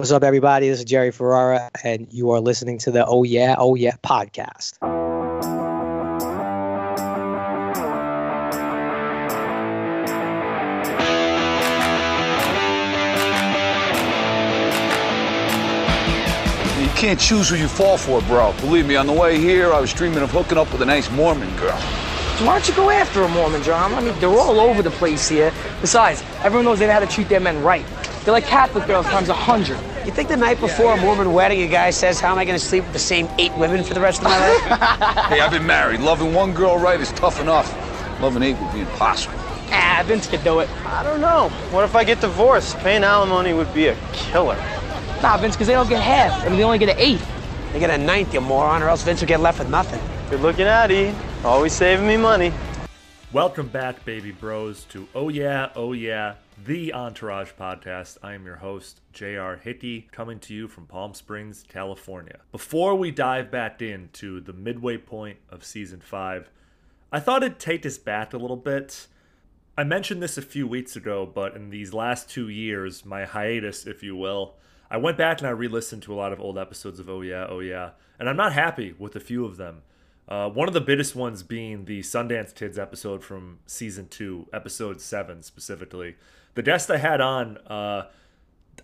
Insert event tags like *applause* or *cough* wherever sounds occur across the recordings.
What's up, everybody? This is Jerry Ferrara, and you are listening to the Oh Yeah, Oh Yeah podcast. You can't choose who you fall for, bro. Believe me, on the way here, I was dreaming of hooking up with a nice Mormon girl. So why don't you go after a Mormon, John? I mean, they're all over the place here. Besides, everyone knows they know how to treat their men right. They're like Catholic girls times a hundred. You think the night before a Mormon wedding, a guy says, How am I going to sleep with the same eight women for the rest of my life? *laughs* Hey, I've been married. Loving one girl right is tough enough. Loving eight would be impossible. Ah, Vince could do it. I don't know. What if I get divorced? Paying alimony would be a killer. Nah, Vince, because they don't get half. I mean, they only get an eighth. they get a ninth, you moron, or else Vince will get left with nothing. Good looking at E. Always saving me money. Welcome back, baby bros, to Oh Yeah, Oh Yeah, the Entourage podcast. I am your host, JR Hickey, coming to you from Palm Springs, California. Before we dive back into the midway point of season five, I thought I'd take us back a little bit. I mentioned this a few weeks ago, but in these last two years, my hiatus, if you will, I went back and I re listened to a lot of old episodes of Oh Yeah, Oh Yeah, and I'm not happy with a few of them. Uh, one of the biggest ones being the Sundance Kids episode from season two, episode seven specifically. The guest I had on, uh,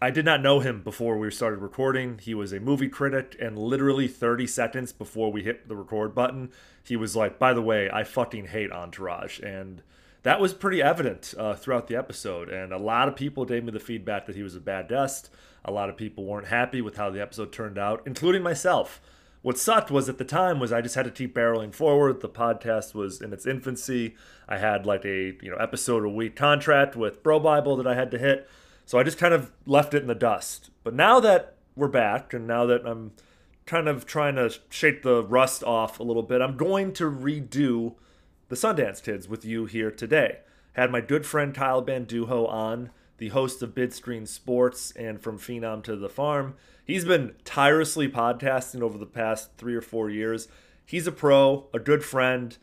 I did not know him before we started recording. He was a movie critic, and literally 30 seconds before we hit the record button, he was like, By the way, I fucking hate Entourage. And that was pretty evident uh, throughout the episode. And a lot of people gave me the feedback that he was a bad guest. A lot of people weren't happy with how the episode turned out, including myself. What sucked was at the time was I just had to keep barreling forward. The podcast was in its infancy. I had like a you know episode a week contract with Bro Bible that I had to hit. So I just kind of left it in the dust. But now that we're back and now that I'm kind of trying to shake the rust off a little bit, I'm going to redo the Sundance Kids with you here today. Had my good friend Kyle Banduho on, the host of Bid Screen Sports and From Phenom to the Farm. He's been tirelessly podcasting over the past three or four years. He's a pro, a good friend.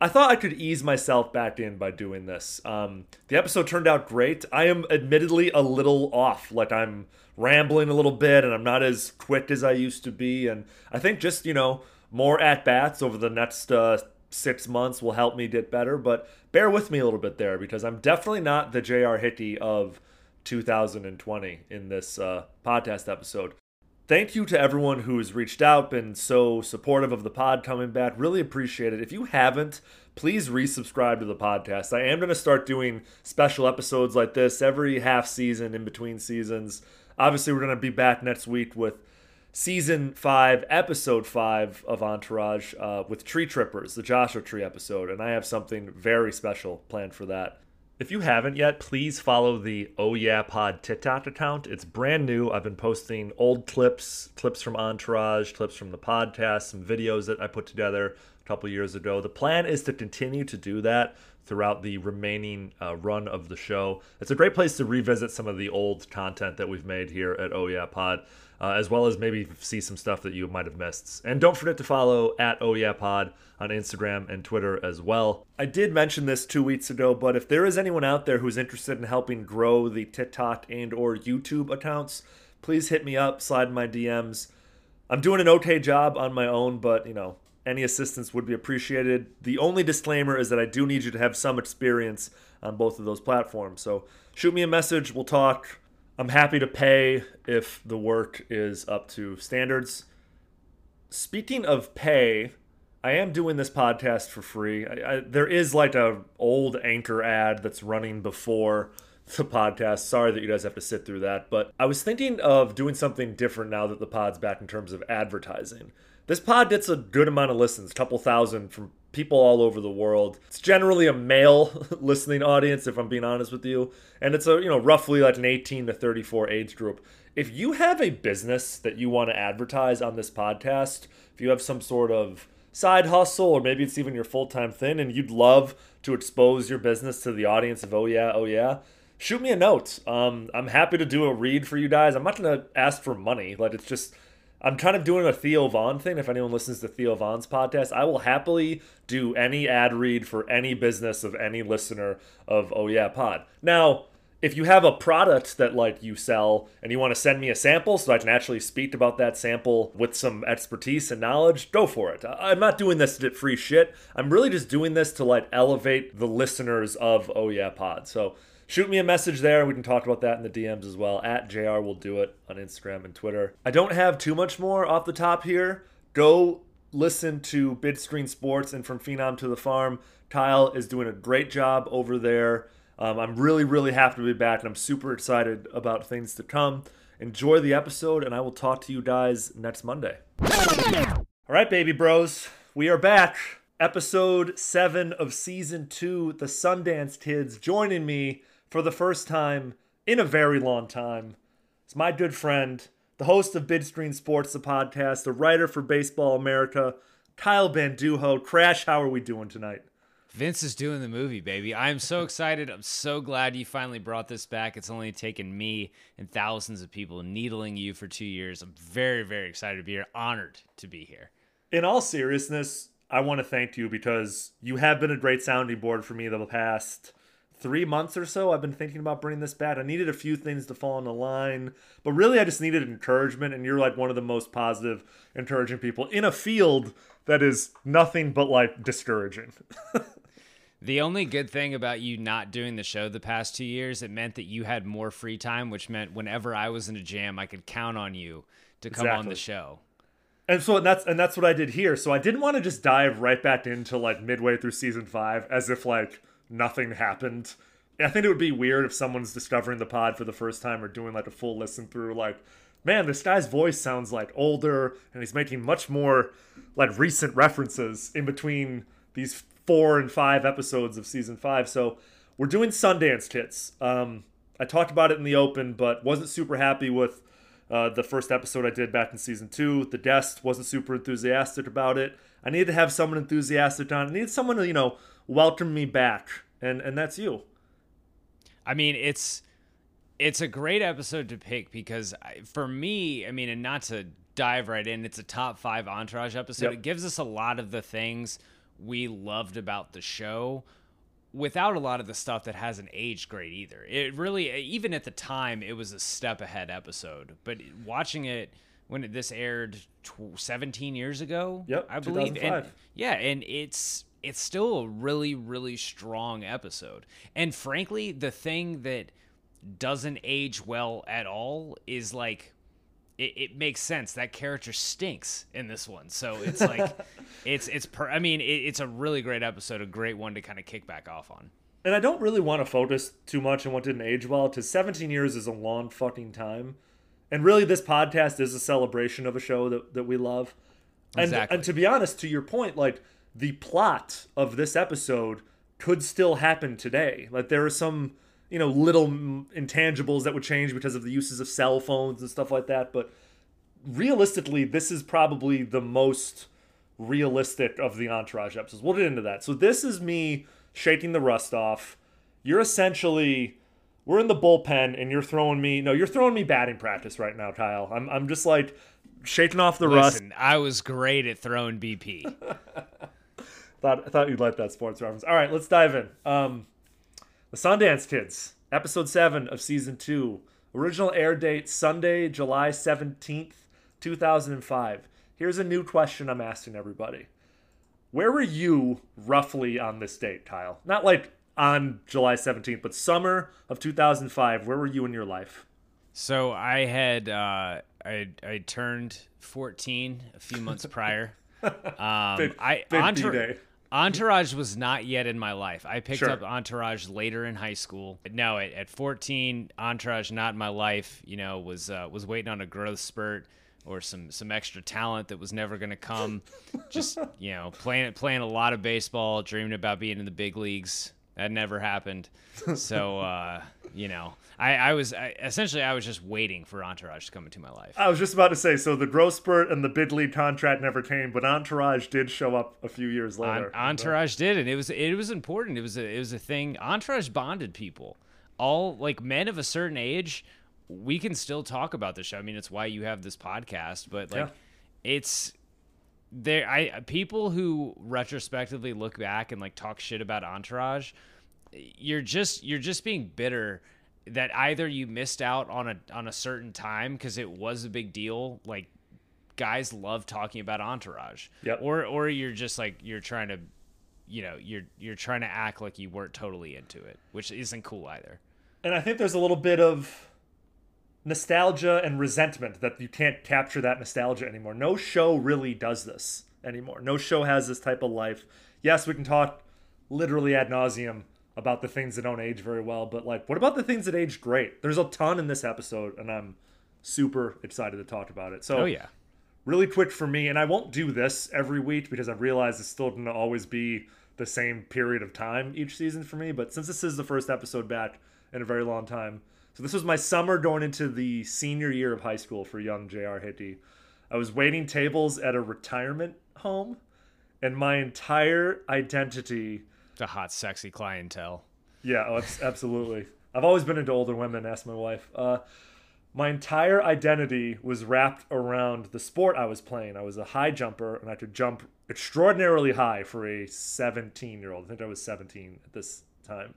I thought I could ease myself back in by doing this. Um, the episode turned out great. I am admittedly a little off. Like I'm rambling a little bit and I'm not as quick as I used to be. And I think just, you know, more at bats over the next uh, six months will help me get better. But bear with me a little bit there because I'm definitely not the JR Hickey of 2020 in this uh, podcast episode. Thank you to everyone who's reached out, been so supportive of the pod coming back. Really appreciate it. If you haven't, please resubscribe to the podcast. I am going to start doing special episodes like this every half season in between seasons. Obviously, we're going to be back next week with season five, episode five of Entourage uh, with Tree Trippers, the Joshua Tree episode, and I have something very special planned for that. If you haven't yet, please follow the Oh Yeah Pod TikTok account. It's brand new. I've been posting old clips, clips from Entourage, clips from the podcast, some videos that I put together a couple years ago. The plan is to continue to do that throughout the remaining uh, run of the show. It's a great place to revisit some of the old content that we've made here at Oh Yeah Pod, uh, as well as maybe see some stuff that you might have missed. And don't forget to follow at Oh Yeah Pod on Instagram and Twitter as well. I did mention this two weeks ago, but if there is anyone out there who's interested in helping grow the TikTok and or YouTube accounts, please hit me up, slide my DMs. I'm doing an okay job on my own, but you know, any assistance would be appreciated. The only disclaimer is that I do need you to have some experience on both of those platforms. So shoot me a message, we'll talk. I'm happy to pay if the work is up to standards. Speaking of pay, I am doing this podcast for free. I, I, there is like a old anchor ad that's running before the podcast. Sorry that you guys have to sit through that, but I was thinking of doing something different now that the pod's back in terms of advertising. This pod gets a good amount of listens, a couple thousand from people all over the world. It's generally a male *laughs* listening audience, if I'm being honest with you, and it's a you know roughly like an 18 to 34 age group. If you have a business that you want to advertise on this podcast, if you have some sort of side hustle or maybe it's even your full-time thing and you'd love to expose your business to the audience of oh yeah oh yeah shoot me a note um, i'm happy to do a read for you guys i'm not going to ask for money like it's just i'm kind of doing a Theo Von thing if anyone listens to Theo Von's podcast i will happily do any ad read for any business of any listener of oh yeah pod now if you have a product that like you sell and you want to send me a sample so I can actually speak about that sample with some expertise and knowledge, go for it. I'm not doing this to free shit. I'm really just doing this to like elevate the listeners of Oh Yeah Pod. So shoot me a message there. We can talk about that in the DMs as well. At JR will do it on Instagram and Twitter. I don't have too much more off the top here. Go listen to Bid Screen Sports and From Phenom to the Farm. Kyle is doing a great job over there. Um, I'm really, really happy to be back, and I'm super excited about things to come. Enjoy the episode, and I will talk to you guys next Monday. All right, baby bros, we are back. Episode 7 of Season 2, The Sundance Kids, joining me for the first time in a very long time. It's my good friend, the host of Bid Screen Sports, the podcast, the writer for Baseball America, Kyle Banduho. Crash, how are we doing tonight? Vince is doing the movie, baby. I'm so *laughs* excited. I'm so glad you finally brought this back. It's only taken me and thousands of people needling you for two years. I'm very, very excited to be here. Honored to be here. In all seriousness, I want to thank you because you have been a great sounding board for me the past three months or so. I've been thinking about bringing this back. I needed a few things to fall in the line, but really I just needed encouragement, and you're like one of the most positive, encouraging people in a field that is nothing but like discouraging. *laughs* The only good thing about you not doing the show the past two years, it meant that you had more free time, which meant whenever I was in a jam, I could count on you to come on the show. And so that's and that's what I did here. So I didn't want to just dive right back into like midway through season five as if like nothing happened. I think it would be weird if someone's discovering the pod for the first time or doing like a full listen through like, man, this guy's voice sounds like older and he's making much more like recent references in between these four and five episodes of season five. So we're doing Sundance Kids. Um, I talked about it in the open, but wasn't super happy with uh, the first episode I did back in season two. The guest wasn't super enthusiastic about it. I needed to have someone enthusiastic on. I needed someone to, you know, welcome me back, and and that's you. I mean, it's it's a great episode to pick because I, for me, I mean, and not to dive right in, it's a top five entourage episode. Yep. It gives us a lot of the things we loved about the show without a lot of the stuff that hasn't aged great either. It really, even at the time, it was a step ahead episode. But watching it when this aired tw- 17 years ago, Yep, I believe, and yeah, and it's it's still a really really strong episode. And frankly, the thing that doesn't age well at all is like it, it makes sense that character stinks in this one so it's like *laughs* it's it's per i mean it, it's a really great episode a great one to kind of kick back off on And I don't really want to focus too much on what didn't age well, because 17 years is a long fucking time. And really, this podcast is a celebration of a show that, that we love. And, Exactly. and to be honest, to your point, like the plot of this episode could still happen today. Like there are some, you know, little intangibles that would change because of the uses of cell phones and stuff like that. But realistically, this is probably the most realistic of the Entourage episodes. We'll get into that. So this is me shaking the rust off. You're essentially we're in the bullpen and you're throwing me no, you're throwing me batting practice right now, Kyle. I'm I'm just like shaking off the rust. listen i was great at throwing bp *laughs* Thought I thought you'd like that sports reference. All right, let's dive in. Um, the Sundance Kids, episode seven of season two. Original air date Sunday, July seventeenth, two thousand and five. Here's a new question I'm asking everybody. Where were you roughly on this date, Kyle? Not like on July 17th, but summer of 2005. Where were you in your life? so i had uh i i turned 14 a few months prior *laughs* um Big- i big D-Day. Entourage was not yet in my life. I picked Sure. up Entourage later in high school. No, at, at 14, Entourage not in my life. You know, was uh, was waiting on a growth spurt or some some extra talent that was never going to come. Just you know, playing playing a lot of baseball, dreaming about being in the big leagues. That never happened. So uh, you know, I, I was I, essentially I was just waiting for Entourage to come into my life. I was just about to say, so the growth spurt and the big league contract never came, but Entourage did show up a few years later. Entourage did, and it was it was important. It was a it was a thing. Entourage bonded people. All like men of a certain age, we can still talk about the show. I mean, it's why you have this podcast, but like, it's there. I people who retrospectively look back and like talk shit about Entourage, you're just you're just being bitter that either you missed out on a on a certain time because it was a big deal, like guys love talking about Entourage, Yep. or or you're just like you're trying to, you know, you're you're trying to act like you weren't totally into it, which isn't cool either. And I think there's a little bit of nostalgia and resentment that you can't capture that nostalgia anymore. No show really does this anymore. No show has this type of life. Yes, we can talk literally ad nauseum about the things that don't age very well, but like, what about the things that age great? There's a ton in this episode, and I'm super excited to talk about it. So, Oh yeah, really quick for me, and I won't do this every week because I've realized it's still going to always be the same period of time each season for me. But since this is the first episode back in a very long time, so this was my summer going into the senior year of high school for young J.R. Hickey. I was waiting tables at a retirement home, and my entire identity the hot, sexy clientele. yeah, oh, absolutely. I've always been into older women. Ask my wife. Uh, my entire identity was wrapped around the sport I was playing. I was a high jumper, and I could jump extraordinarily high for a 17 year old. I think I was 17 at this time.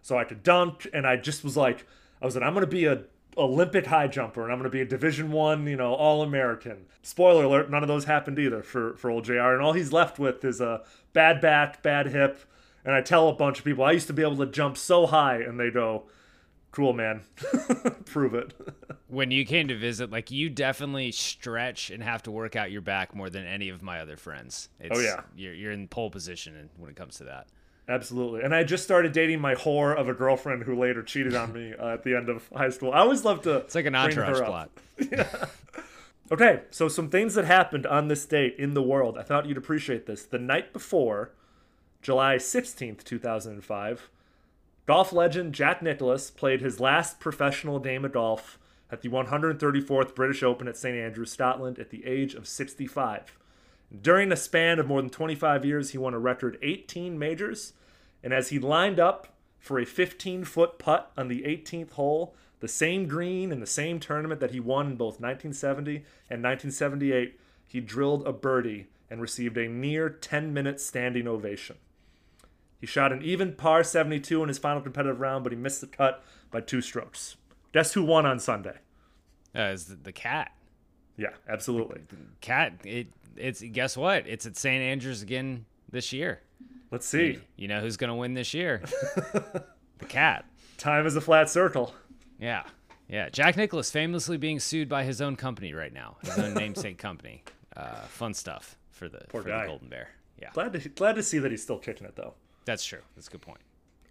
So I could dunk, and I just was like, I was like, I'm gonna be a Olympic high jumper, and I'm gonna be a Division One, you know, All American. Spoiler alert: none of those happened either for for old Jr. And all he's left with is a bad back, bad hip. And I tell a bunch of people I used to be able to jump so high, and they go, "Cool, man, *laughs* prove it." *laughs* when you came to visit, like you definitely stretch and have to work out your back more than any of my other friends. It's, Oh, yeah. you're you're in pole position when it comes to that. Absolutely. And I just started dating my whore of a girlfriend who later cheated on me uh, at the end of high school. I always love to. It's like an entourage plot. *laughs* Okay, so some things that happened on this date in the world. I thought you'd appreciate this. The night before, July 16th, 2005, golf legend Jack Nicklaus played his last professional game of golf at the 134th British Open at St Andrews, Scotland, at the age of 65. During a span of more than 25 years, he won a record 18 majors, and as he lined up for a 15 foot putt on the 18th hole, the same green in the same tournament that he won in both 1970 and 1978, he drilled a birdie and received a near 10 minute standing ovation. He shot an even par 72 in his final competitive round, but he missed the cut by two strokes. Guess who won on Sunday? Uh, is the, the cat. Yeah, absolutely. the Cat. It it's guess what? It's at St Andrews again this year. Let's see. You know who's gonna win this year? the cat. *laughs* Time is a flat circle. Yeah. Yeah. Jack Nicklaus famously being sued by his own company right now, his own *laughs* namesake company. Uh, fun stuff for the for guy. the Golden Bear. Yeah. Glad to glad to see that he's still kicking it though. That's true. That's a good point.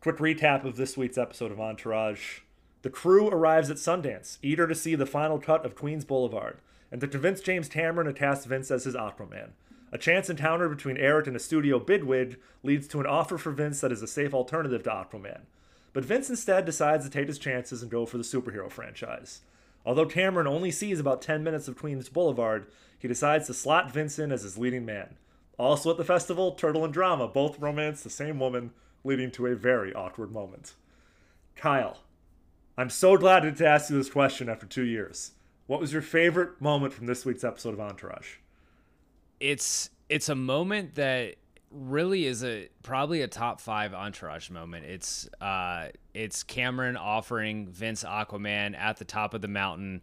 Quick recap of this week's episode of Entourage. The crew arrives at Sundance, eager to see the final cut of Queens Boulevard, and to convince James Cameron to cast Vince as his Aquaman. A chance encounter between Eric and a studio bidwig leads to an offer for Vince that is a safe alternative to Aquaman. But Vince instead decides to take his chances and go for the superhero franchise. Although Cameron only sees about 10 minutes of Queens Boulevard, he decides to slot Vince in as his leading man. Also at the festival, Turtle and Drama both romance the same woman, leading to a very awkward moment. Kyle, I'm so glad to ask you this question after two years. What was your favorite moment from this week's episode of Entourage? it's it's a moment that really is a probably a top five entourage moment. It's uh it's Cameron offering Vince Aquaman at the top of the mountain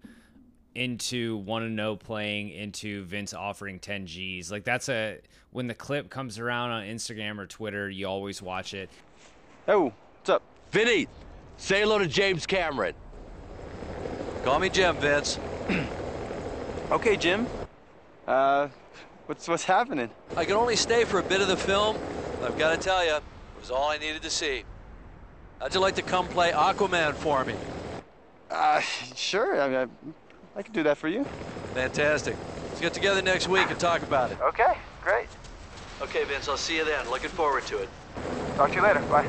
into one and no playing into Vince offering 10 G's. Like that's a when the clip comes around on Instagram or Twitter, you always watch it. Oh, what's up? Vinny, say hello to James Cameron. Call me Jim, Vince. *clears throat* Okay, Jim. Uh, what's what's happening? I can only stay for a bit of the film, but I've got to tell you, it was all I needed to see. How'd you like to come play Aquaman for me? Uh, sure. I mean, I, I can do that for you. Fantastic. Let's get together next week and talk about it. Okay, great. Okay, Vince, I'll see you then. Looking forward to it. Talk to you later. Bye.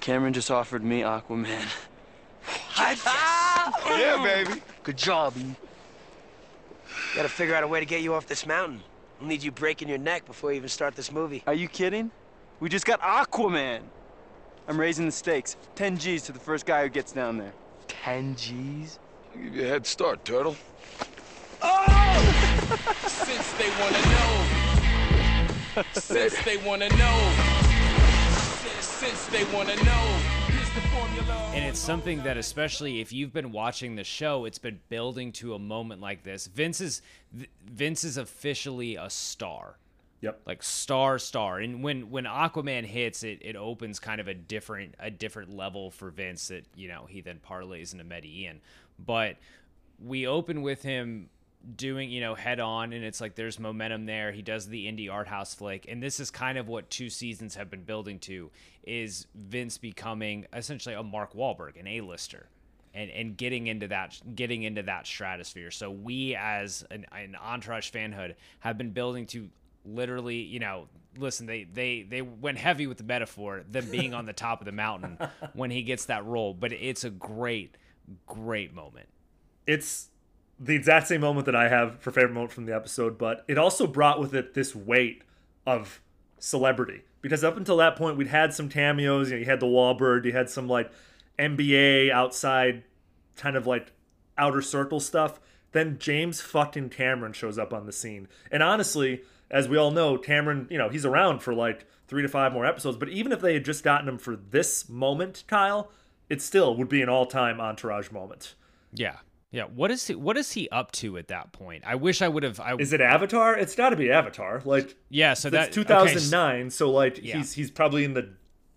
Cameron just offered me Aquaman. Hi! *laughs* Yeah, baby. Good job. Gotta figure out a way to get you off this mountain. We'll need you breaking your neck before we even start this movie. Are you kidding? We just got Aquaman. I'm raising the stakes. 10 G's to the first guy who gets down there. 10 G's? I'll give you a head start, Turtle. Oh! *laughs* Since they wanna know. Since they wanna know. since they wanna know. Here's the formula. And it's something that, especially if you've been watching the show, it's been building to a moment like this. Vince is Vince is officially a star. Yep. Like star, star. And when when Aquaman hits, it it opens kind of a different a different level for Vince that you know he then parlays into Medellin. But we open with him doing you know head on and it's like there's momentum there he does the indie art house flick and this is kind of what two seasons have been building to is vince becoming essentially a mark Wahlberg, an a-lister and and getting into that getting into that stratosphere so we as an, an entourage fanhood have been building to literally you know listen they they they went heavy with the metaphor them being on the top of the mountain *laughs* when he gets that role but it's a great great moment it's the exact same moment that I have for favorite moment from the episode, but it also brought with it this weight of celebrity. Because up until that point, we'd had some cameos. You know, you had the Wahlberg, you had some like NBA outside, kind of like outer circle stuff. Then James fucking Cameron shows up on the scene, and honestly, as we all know, Cameron, you know, he's around for like three to five more episodes. But even if they had just gotten him for this moment, Kyle, it still would be an all-time entourage moment. Yeah, yeah, what is he? What is he up to at that point? I wish I would have. I, is it Avatar? It's got to be Avatar. Like yeah, so that's 2009. Okay, so like yeah. he's he's probably in the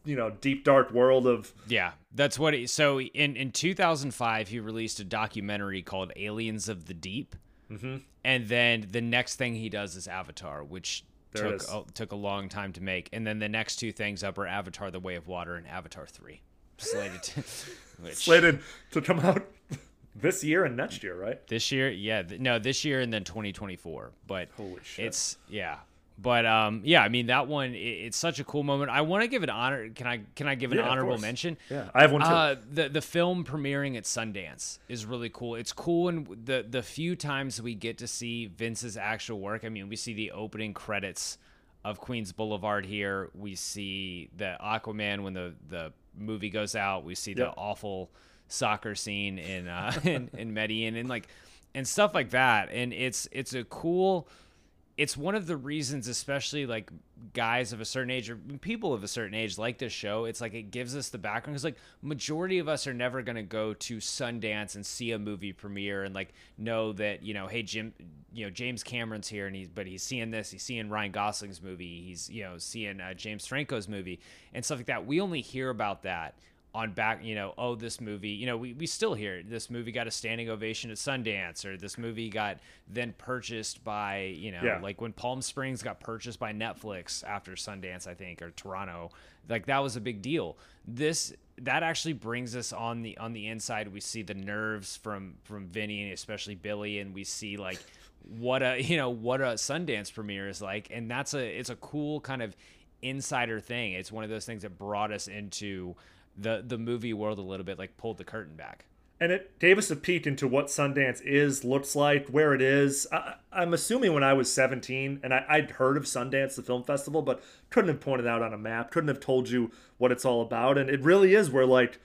you know deep dark world of yeah. That's what. He, so in in 2005, he released a documentary called Aliens of the Deep, mm-hmm. and then the next thing he does is Avatar, which there took a, took a long time to make, and then the next two things up are Avatar: The Way of Water and Avatar Three, slated to, *laughs* which, slated to come out *laughs* this year and next year, right? This year, yeah, th- no, this year and then 2024. But holy shit, it's yeah. But um, yeah, I mean that one. It, it's such a cool moment. I want to give an honor. Can I? Can I give an yeah, honorable mention? Yeah, I have one too. Uh, the the film premiering at Sundance is really cool. It's cool, and the the few times we get to see Vince's actual work. I mean, we see the opening credits of Queens Boulevard here. We see the Aquaman when the the movie goes out. We see the awful soccer scene in uh, *laughs* in, in Medellin and like and stuff like that. And it's it's a cool. It's one of the reasons, especially like guys of a certain age or people of a certain age like this show. It's like it gives us the background because like majority of us are never gonna go to Sundance and see a movie premiere and like know that you know, hey Jim, you know James Cameron's here and he's but he's seeing this, he's seeing Ryan Gosling's movie, he's you know seeing uh, James Franco's movie and stuff like that. We only hear about that on back, you know, oh, this movie, you know, we, we still hear this movie got a standing ovation at Sundance, or this movie got then purchased by, you know, yeah. like when Palm Springs got purchased by Netflix after Sundance, I think, or Toronto, like that was a big deal. This that actually brings us on the on the inside. We see the nerves from from Vinny and especially Billy, and we see like what a you know what a Sundance premiere is like, and that's a it's a cool kind of insider thing. It's one of those things that brought us into the the movie world a little bit, like pulled the curtain back. And it gave us a peek into what Sundance is, looks like, where it is. I, am assuming when I was 17, and I, would heard of Sundance, the film festival, but couldn't have pointed out on a map, couldn't have told you what it's all about. And it really is where like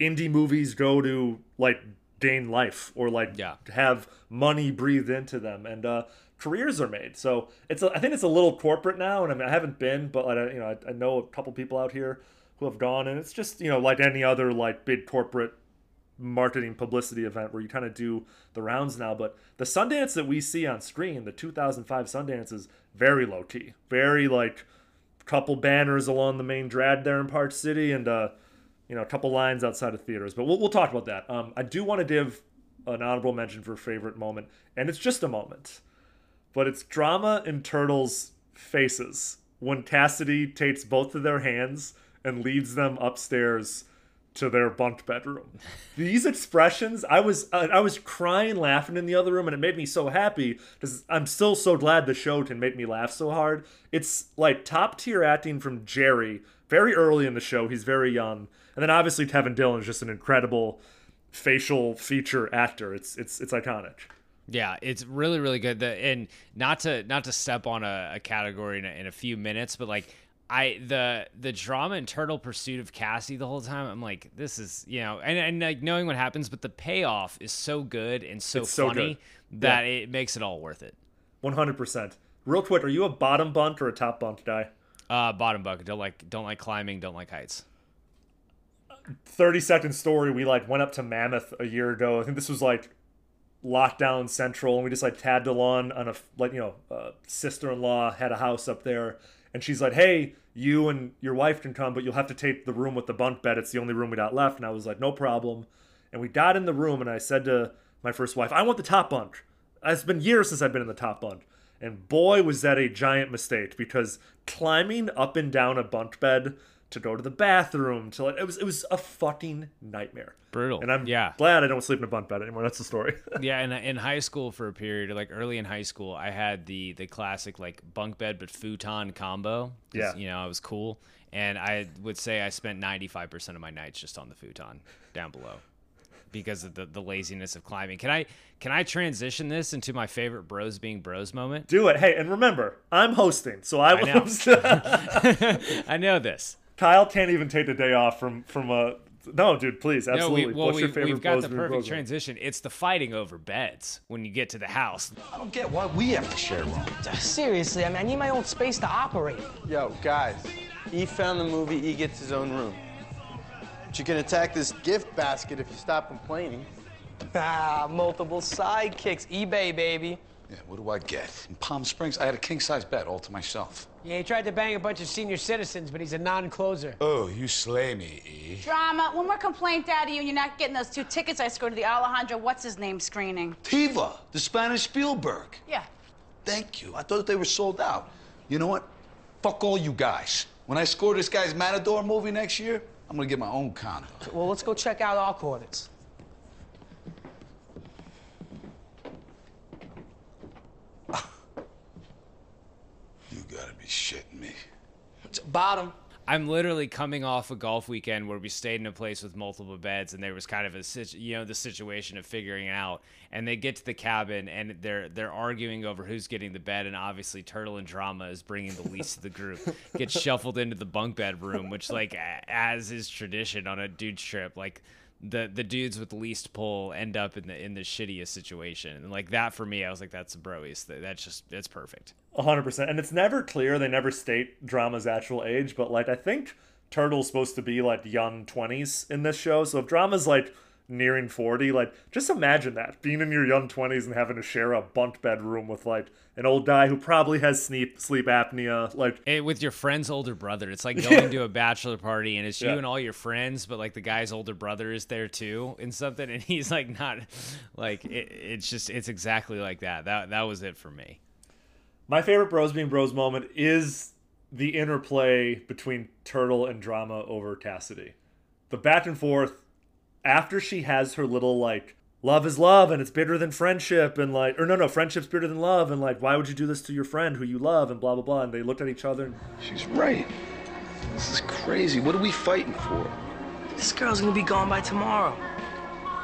indie movies go to like gain life or like yeah. have money breathed into them. And uh, careers are made. So it's a, I think it's a little corporate now, and I mean I haven't been, but I, you know I, I know a couple people out here who have gone and it's just you know like any other like big corporate marketing publicity event where you kind of do the rounds now but the sundance that we see on screen the 2005 sundance is very low key very like couple banners along the main drag there in park city and uh you know a couple lines outside of theaters but we'll, we'll talk about that. Um i do want to give an honorable mention for a favorite moment and it's just a moment but it's drama in turtles faces when cassidy takes both of their hands and leads them upstairs to their bunk bedroom. These expressions, I was uh, I was crying, laughing in the other room, and it made me so happy because I'm still so glad the show can make me laugh so hard. It's like top tier acting from Jerry very early in the show. He's very young, and then obviously Kevin Dillon is just an incredible facial feature actor. It's it's it's iconic. Yeah, it's really really good. The, and not to not to step on a, a category in a, in a few minutes, but like I the the drama and turtle pursuit of Cassie the whole time. I'm like, this is you know, and, and like knowing what happens, but the payoff is so good and so it's funny so that yeah. it makes it all worth it. One hundred percent. Real quick, are you a bottom bunk or a top bunk guy? Uh, bottom bunk. Don't like don't like climbing. Don't like heights. 30 second story. We like went up to Mammoth a year ago. I think this was like lockdown central, and we just like tagged along on a like you know uh, sister in law had a house up there, and she's like, hey. You and your wife can come, but you'll have to take the room with the bunk bed. It's the only room we got left. And I was like, no problem. And we got in the room, and I said to my first wife, I want the top bunk. It's been years since I've been in the top bunk. And boy, was that a giant mistake because climbing up and down a bunk bed to go to the bathroom to like it was it was a fucking nightmare. Brutal. And I'm Yeah. glad I don't sleep in a bunk bed anymore. That's the story. *laughs* yeah, in in high school for a period, like early in high school, I had the the classic like bunk bed but futon combo. Yeah. you know I was cool, and I would say I spent ninety five percent of my nights just on the futon down below because of the, the laziness of climbing. Can I can I transition this into my favorite bros being bros moment? Do it. Hey, and remember, I'm hosting, so I I know. *laughs* *laughs* I know this. Kyle can't even take the day off from from a no, dude, please, absolutely. No, we, well, What's we, your favorite we've got bros the perfect bros transition. It's the fighting over beds when you get to the house. I don't get why we have to share a room. Seriously, I mean, I need my own space to operate. Yo, guys, E found the movie, E gets his own room. But you can attack this gift basket if you stop complaining. Ah, multiple sidekicks. eBay, baby. Yeah, what do I get? In Palm Springs, I had a king size bed all to myself. Yeah, he tried to bang a bunch of senior citizens, but he's a non-closer. Oh, you slay me, E. Drama. One more complaint out of you, and you're not getting those two tickets I scored to the Alejandro what's his name screening. Tiva, the Spanish Spielberg. Yeah. Thank you. I thought they were sold out. You know what? Fuck all you guys. When I score this guy's Matador movie next year, I'm gonna get my own condo. Well, let's go check out our quarters. You gotta be shitting me. Bottom. I'm literally coming off a golf weekend where we stayed in a place with multiple beds, and there was kind of a situ- you know the situation of figuring out. And they get to the cabin, and they're they're arguing over who's getting the bed, and obviously Turtle and Drama is bringing the least to the group. Gets shuffled into the bunk bed room, which like as is tradition on a dude's trip, like. The, the dudes with the least pull end up in the in the shittiest situation. And like that for me I was like that's broies That- that's just that's perfect. Hundred percent, and it's never clear. They never state Drama's actual age, but like I think Turtle's supposed to be like young twenties in this show. So if Drama's like nearing forty, like just imagine that being in your young twenties and having to share a bunk bed room with like an old guy who probably has sleep sleep apnea. Like Eh, with your friend's older brother. It's like *laughs* going to a bachelor party and it's you Yeah. and all your friends, but like the guy's older brother is there too in something, and he's like not like it, it's just it's exactly like that. That that was it for me. my favorite bros being bros moment is the interplay between Turtle and Drama over Cassidy. The back and forth after she has her little like love is love and it's bitter than friendship and like or no no friendship's bitter than love and like why would you do this to your friend who you love and blah blah blah and they looked at each other and She's right. This is crazy. What are we fighting for? This girl's gonna be gone by tomorrow.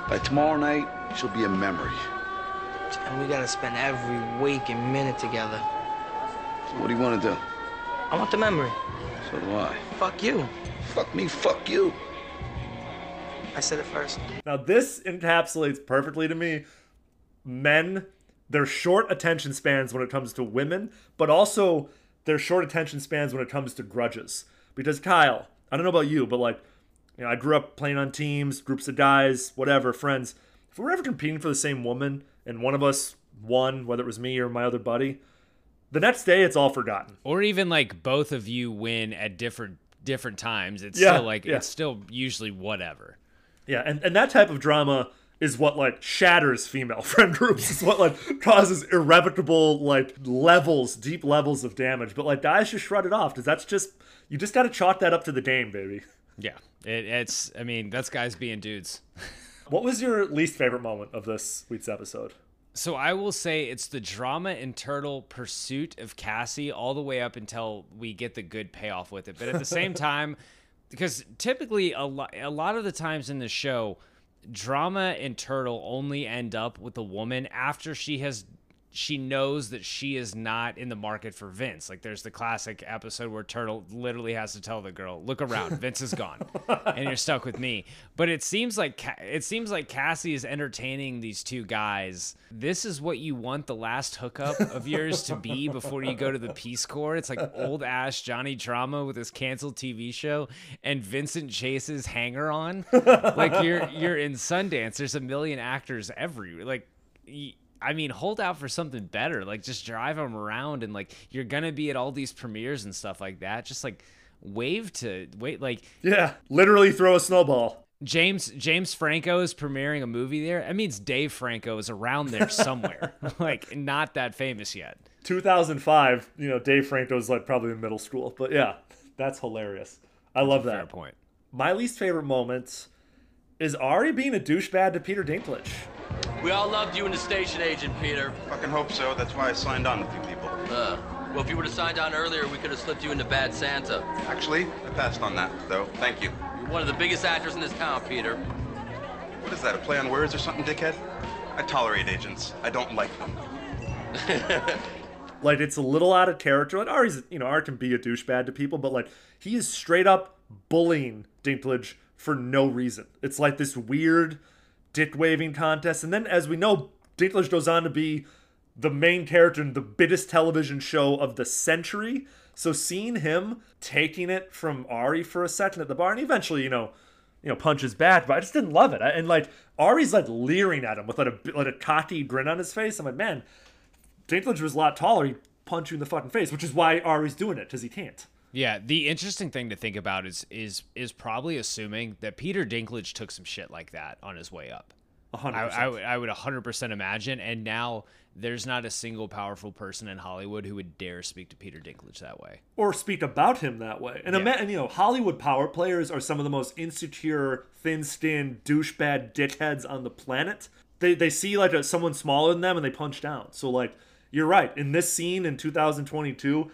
By tomorrow night, she'll be a memory. And we gotta spend every waking minute together. So what do you want to do? I want the memory. So do I. Fuck you. Fuck me, fuck you. I said it first. Now, this encapsulates perfectly to me men, their short attention spans when it comes to women, but also their short attention spans when it comes to grudges. Because, Kyle, I don't know about you, but like, you know, I grew up playing on teams, groups of guys, whatever, friends. If we were ever competing for the same woman and one of us won, whether it was me or my other buddy, the next day it's all forgotten. Or even like both of you win at different different times. It's Yeah, still like yeah. it's still usually whatever. Yeah, and, and that type of drama is what like shatters female *laughs* friend groups. It's what like causes irrevocable like levels, deep levels of damage. But like guys just shrug it off because that's just you just got to chalk that up to the game, baby. Yeah, it, it's I mean that's guys being dudes. *laughs* What was your least favorite moment of this week's episode? So I will say it's the drama and turtle pursuit of Cassie all the way up until we get the good payoff with it. But at the same *laughs* time, because typically a lot a lot of the times in the show, drama and turtle only end up with the woman after she has she knows that she is not in the market for Vince. Like there's the classic episode where Turtle literally has to tell the girl, "Look around, *laughs* Vince is gone, and you're stuck with me." But it seems like it seems like Cassie is entertaining these two guys. This is what you want the last hookup of yours to be *laughs* before you go to the Peace Corps. It's like old ass Johnny Drama with his canceled TV show and Vincent Chase's hanger on. like you're you're in Sundance. There's a million actors every like. I mean, hold out for something better. Like, just drive them around, and like, you're gonna be at all these premieres and stuff like that. Just like, wave to wait. Like, Yeah, literally throw a snowball. James James Franco is premiering a movie there. That means Dave Franco is around there *laughs* somewhere. like, not that famous yet. 2005, you know, Dave Franco's like probably in middle school. But yeah, that's hilarious. I love that. Fair point. My least favorite moment is Ari being a douchebag to Peter Dinklage. We all loved you in the station agent, Peter. Fucking hope so. That's why I signed on with you people. Uh, well, if you would have signed on earlier, we could have slipped you into Bad Santa. Actually, I passed on that, though. Thank you. You're one of the biggest actors in this town, Peter. What is that, a play on words or something, dickhead? I tolerate agents. I don't like them. *laughs* Like it's a little out of character. Like Ari's, you know, Ari can be a douchebag to people, but like he is straight up bullying Dinklage for no reason. It's like this weird dick waving contest, and then as we know, Dinklage goes on to be the main character in the biggest television show of the century. So seeing him taking it from Ari for a second at the bar, and eventually, you know, you know, punches back, but I just didn't love it. I- And like Ari's like leering at him with like a like a cocky grin on his face. I'm like, man, Dinklage was a lot taller. He'd punch you in the fucking face, which is why Ari's doing it because he can't. Yeah, the interesting thing to think about is is is probably assuming that Peter Dinklage took some shit like that on his way up. A hundred I, I, would- I would 100% imagine, and now there's not a single powerful person in Hollywood who would dare speak to Peter Dinklage that way. or speak about him that way. And, ima- and you know, Hollywood power players are some of the most insecure, thin-skinned, douchebag dickheads on the planet. They they see like a, someone smaller than them and they punch down. So like, you're right. In this scene in 2022,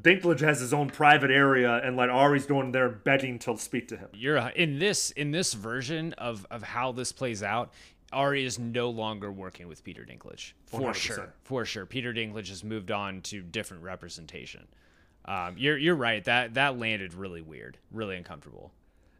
Dinklage has his own private area, and like Ari's going there begging to speak to him. You're in this in this version of of how this plays out. Ari is no longer working with Peter Dinklage for 100%. sure, for sure. Peter Dinklage has moved on to different representation. Um, you're you're right. That that landed really weird, really uncomfortable.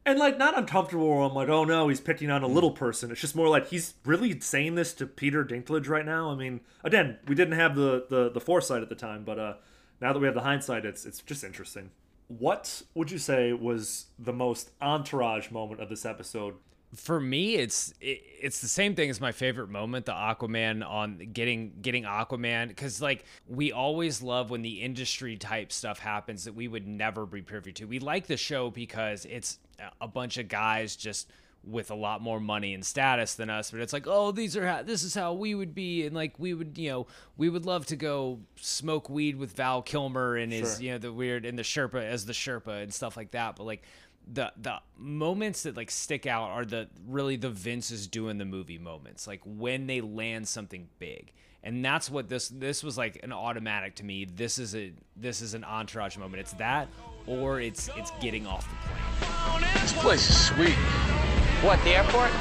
And like not uncomfortable where I'm like, oh no, he's picking on a little person. It's just more like he's really saying this to Peter Dinklage right now. I mean, again, we didn't have the the, the foresight at the time, but uh now that we have the hindsight, it's it's just interesting. What would you say was the most entourage moment of this episode? for me it's it, it's the same thing as my favorite moment the aquaman on getting getting aquaman because like we always love when the industry type stuff happens that we would never be privy to we like the show because it's a bunch of guys just with a lot more money and status than us but it's like oh these are how, this is how we would be and like we would you know we would love to go smoke weed with val kilmer and his Sure. you know the weird and the sherpa as the sherpa and stuff like that but like the the moments that like stick out are the really the Vince is doing the movie moments, like when they land something big. And that's what this this was like an automatic to me. This is a this is an entourage moment. It's that or it's it's getting off the plane. This place is sweet. What, the airport?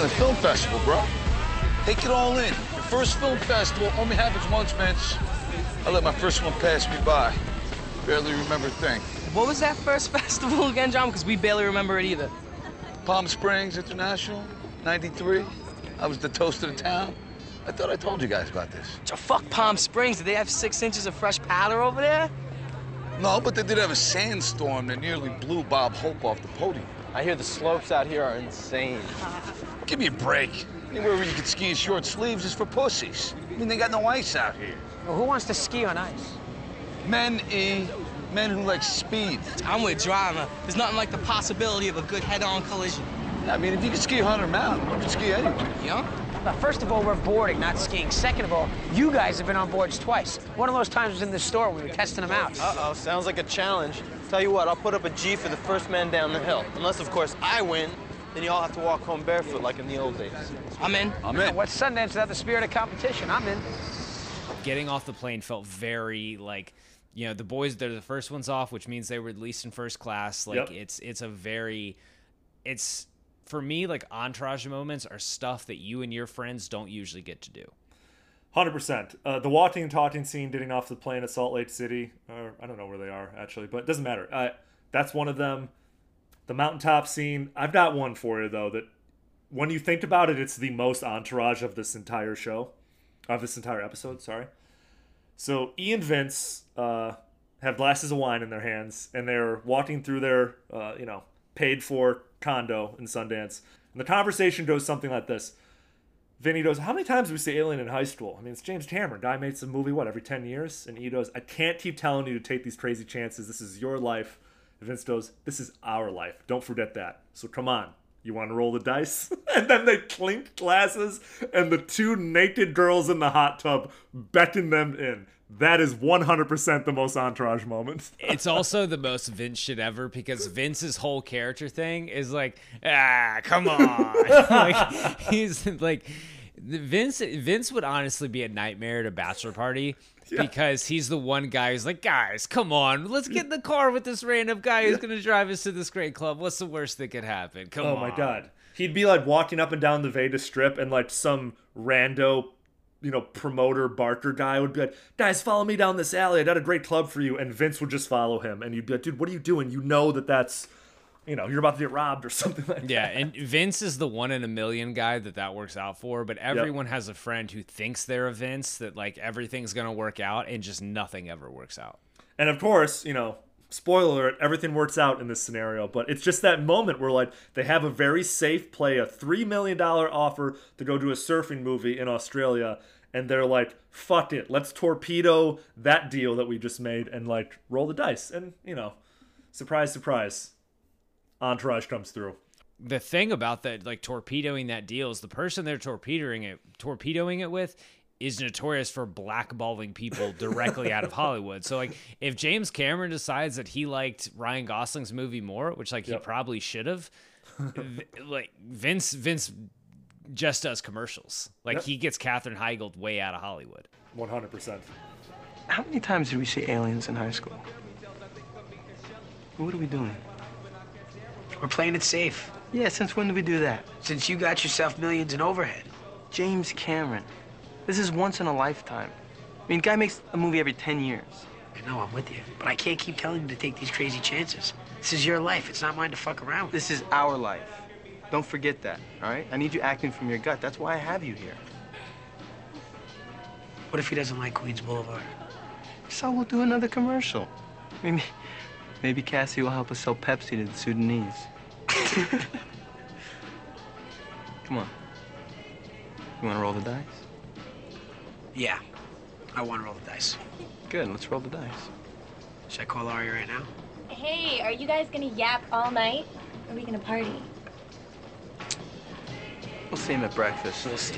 The film festival, bro. Take it all in. Your first film festival only happens once, Vince. I let my first one pass me by. Barely remember a thing. What was that first *laughs* festival again, John? Because we barely remember it either. Palm Springs International, 93. I was the toast of the town. I thought I told you guys about this. So fuck Palm Springs. Did they have six inches of fresh powder over there? No, but they did have a sandstorm that nearly blew Bob Hope off the podium. I hear the slopes out here are insane. Give me a break. Anywhere where you can ski in short sleeves is for pussies. I mean, they got no ice out here. Well, who wants to ski on ice? Men, E. Men who like speed. I'm with drama. There's nothing like the possibility of a good head-on collision. I mean, if you can ski Hunter Mountain, you can ski anywhere. Yeah? Now, first of all, we're boarding, not skiing. Second of all, you guys have been on boards twice. One of those times was in the store. We were testing them out. Uh-oh, sounds like a challenge. Tell you what, I'll put up a G for the first man down the hill. Unless, of course, I win, then you all have to walk home barefoot like in the old days. I'm in. I'm in. What's Sundance without the spirit of competition? I'm in. Getting off the plane felt very like you know the boys they're the first ones off, which means they were at least in first class. Like Yep. it's it's a very it's for me like entourage moments are stuff that you and your friends don't usually get to do. Hundred percent. Uh, the walking and talking scene, getting off the plane at Salt Lake City, or I don't know where they are actually, but it doesn't matter. Uh, that's one of them. The mountaintop scene. I've got one for you though. That when you think about it, it's the most entourage of this entire show, of this entire episode. Sorry. So Ian Vince uh, have glasses of wine in their hands, and they're walking through their, uh, you know, paid for condo in Sundance. And the conversation goes something like this. Vinny goes, How many times did we see Alien in high school? I mean, it's James Cameron. Guy makes a movie, what, every 10 years? And he goes, I can't keep telling you to take these crazy chances. This is your life. And Vince goes, This is our life. Don't forget that. So come on. You want to roll the dice? *laughs* and then they clink glasses, and the two naked girls in the hot tub beckon them in. That is 100% the most entourage moment. *laughs* it's also the most Vince shit ever because Vince's whole character thing is like, ah, come on. *laughs* like he's like Vince Vince would honestly be a nightmare at a bachelor party *laughs* yeah. because he's the one guy who's like, guys, come on, let's get in the car with this random guy who's yeah. gonna drive us to this great club. What's the worst that could happen? Come oh on. Oh my god. He'd be like walking up and down the Vegas strip and like some rando you know, promoter Barker guy would be like, guys, follow me down this alley. I got a great club for you. And Vince would just follow him. And you'd be like, dude, what are you doing? You know that that's, you know, you're about to get robbed or *laughs* something like yeah, that. Yeah. And Vince is the one in a million guy that that works out for. But everyone yep. has a friend who thinks they're a Vince, that like everything's going to work out and just nothing ever works out. And of course, you know, spoiler alert, everything works out in this scenario, but it's just that moment where like they have a very safe play, a three million dollar offer to go do a surfing movie in Australia, and they're like, fuck it, let's torpedo that deal that we just made and like roll the dice. And, you know, surprise, surprise, Entourage comes through. The thing about that, like torpedoing that deal, is the person they're torpedoing it, torpedoing it with, is notorious for blackballing people directly out of *laughs* Hollywood. So like if James Cameron decides that he liked Ryan Gosling's movie more, which like yep. he probably should have, *laughs* like Vince Vince just does commercials. Like yep. he gets Katherine Heigl way out of Hollywood. One hundred percent. How many times did we see aliens in high school? What are we doing? We're playing it safe. Yeah, since when did we do that? Since you got yourself millions in overhead. James Cameron. This is once in a lifetime. I mean, guy makes a movie every 10 years. I know, I'm with you. But I can't keep telling you to take these crazy chances. This is your life. It's not mine to fuck around with. This is our life. Don't forget that, all right? I need you acting from your gut. That's why I have you here. What if he doesn't like Queens Boulevard? So we'll do another commercial. Maybe, maybe Cassie will help us sell Pepsi to the Sudanese. *laughs* Come on. You want to roll the dice? Yeah, I want to roll the dice. Good, let's roll the dice. Should I call Ari right now? Hey, are you guys gonna yap all night? Or are we gonna party? We'll see him at breakfast. We'll see.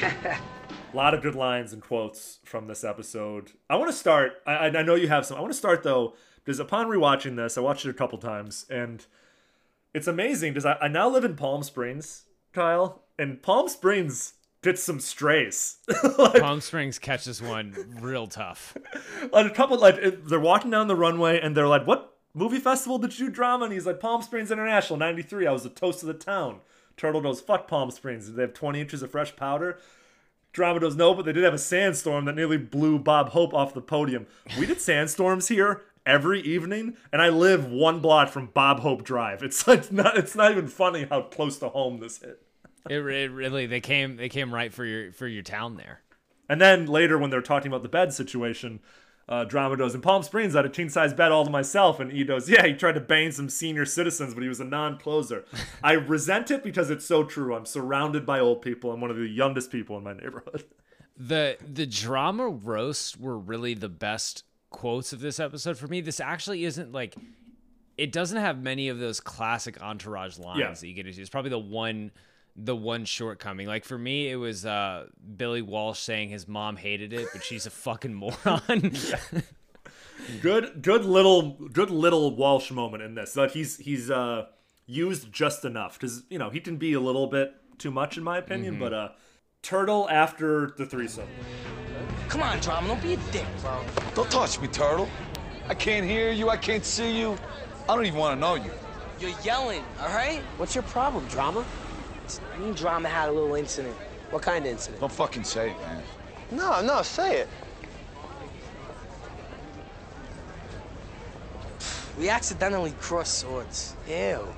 a *laughs* lot of good lines and quotes from this episode. I want to start. I, I know you have some. I want to start though because upon rewatching this, I watched it a couple times and it's amazing because I, I now live in Palm Springs, Kyle, and Palm Springs gets some strays. *laughs* like, Palm Springs catches one real tough. *laughs* Like a couple, like they're walking down the runway and they're like, "What movie festival did you do drama?" And he's like, "Palm Springs International '93. I was the toast of the town." Turtle goes, fuck Palm Springs. Did they have 20 inches of fresh powder? Drama goes, no, but they did have a sandstorm that nearly blew Bob Hope off the podium. We did sandstorms here every evening, and I live one block from Bob Hope Drive. It's *laughs* like not it's not even funny how close to home this hit. It, it really they came they came right for your for your town there. And then later when they're talking about the bed situation, uh, Drama goes, in Palm Springs, I had a king size bed all to myself. And he goes, yeah, he tried to bang some senior citizens, but he was a non closer. *laughs* I resent it because it's so true. I'm surrounded by old people. I'm one of the youngest people in my neighborhood. The the drama roasts were really the best quotes of this episode for me. This actually isn't like it doesn't have many of those classic entourage lines yeah. that you get to see. It's probably the one the one shortcoming. Like for me, it was uh, Billy Walsh saying his mom hated it, but she's a *laughs* fucking moron. good, good little, good little Walsh moment in this. That he's he's uh, used just enough because you know he can be a little bit too much in my opinion, mm-hmm. but uh, Turtle after the threesome. Come on, drama, don't be a dick, bro. Don't touch me, Turtle. I can't hear you. I can't see you. I don't even want to know you. You're yelling, all right? What's your problem, drama? Me and Drama had a little incident. What kind of incident? Don't fucking say it, man. No, no, say it. We accidentally crossed swords. Ew.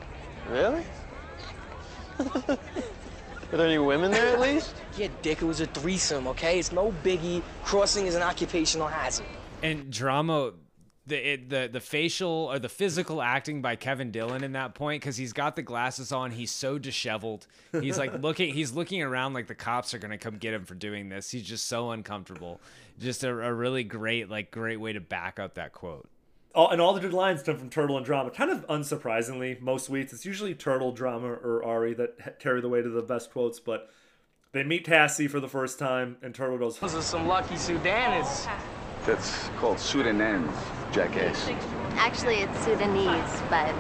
Really? *laughs* Are there any women there at least? Yeah, dick, it was a threesome, okay? It's no biggie. Crossing is an occupational hazard. And drama, the it, the the facial or the physical acting by Kevin Dillon in that point because he's got the glasses on. He's so disheveled. He's like *laughs* looking. He's looking around like the cops are gonna come get him for doing this. He's just so uncomfortable. Just a, a really great like great way to back up that quote. all, and all the good lines come from Turtle and Drama. Kind of unsurprisingly, most weeks it's usually Turtle, Drama, or Ari that carry the weight of the best quotes. But they meet Cassie for the first time, and Turtle goes, Those are some lucky Sudanese. That's called Sudanese, jackass. Actually, it's Sudanese, but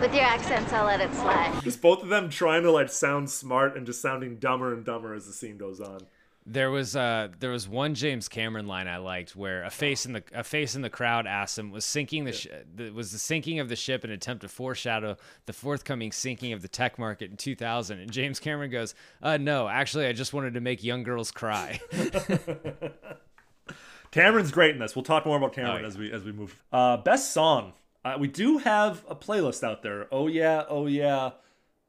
with your accents, I'll let it slide. Just both of them trying to like sound smart and just sounding dumber and dumber as the scene goes on. There was uh there was one James Cameron line I liked where a face in the a face in the crowd asked him was sinking the, sh- the was the sinking of the ship an attempt to foreshadow the forthcoming sinking of the tech market in 2000 and James Cameron goes uh no actually I just wanted to make young girls cry. *laughs* Cameron's great in this. We'll talk more about Cameron Oh, yeah. as we as we move. Uh, best song. Uh, we do have a playlist out there. Oh yeah, oh yeah,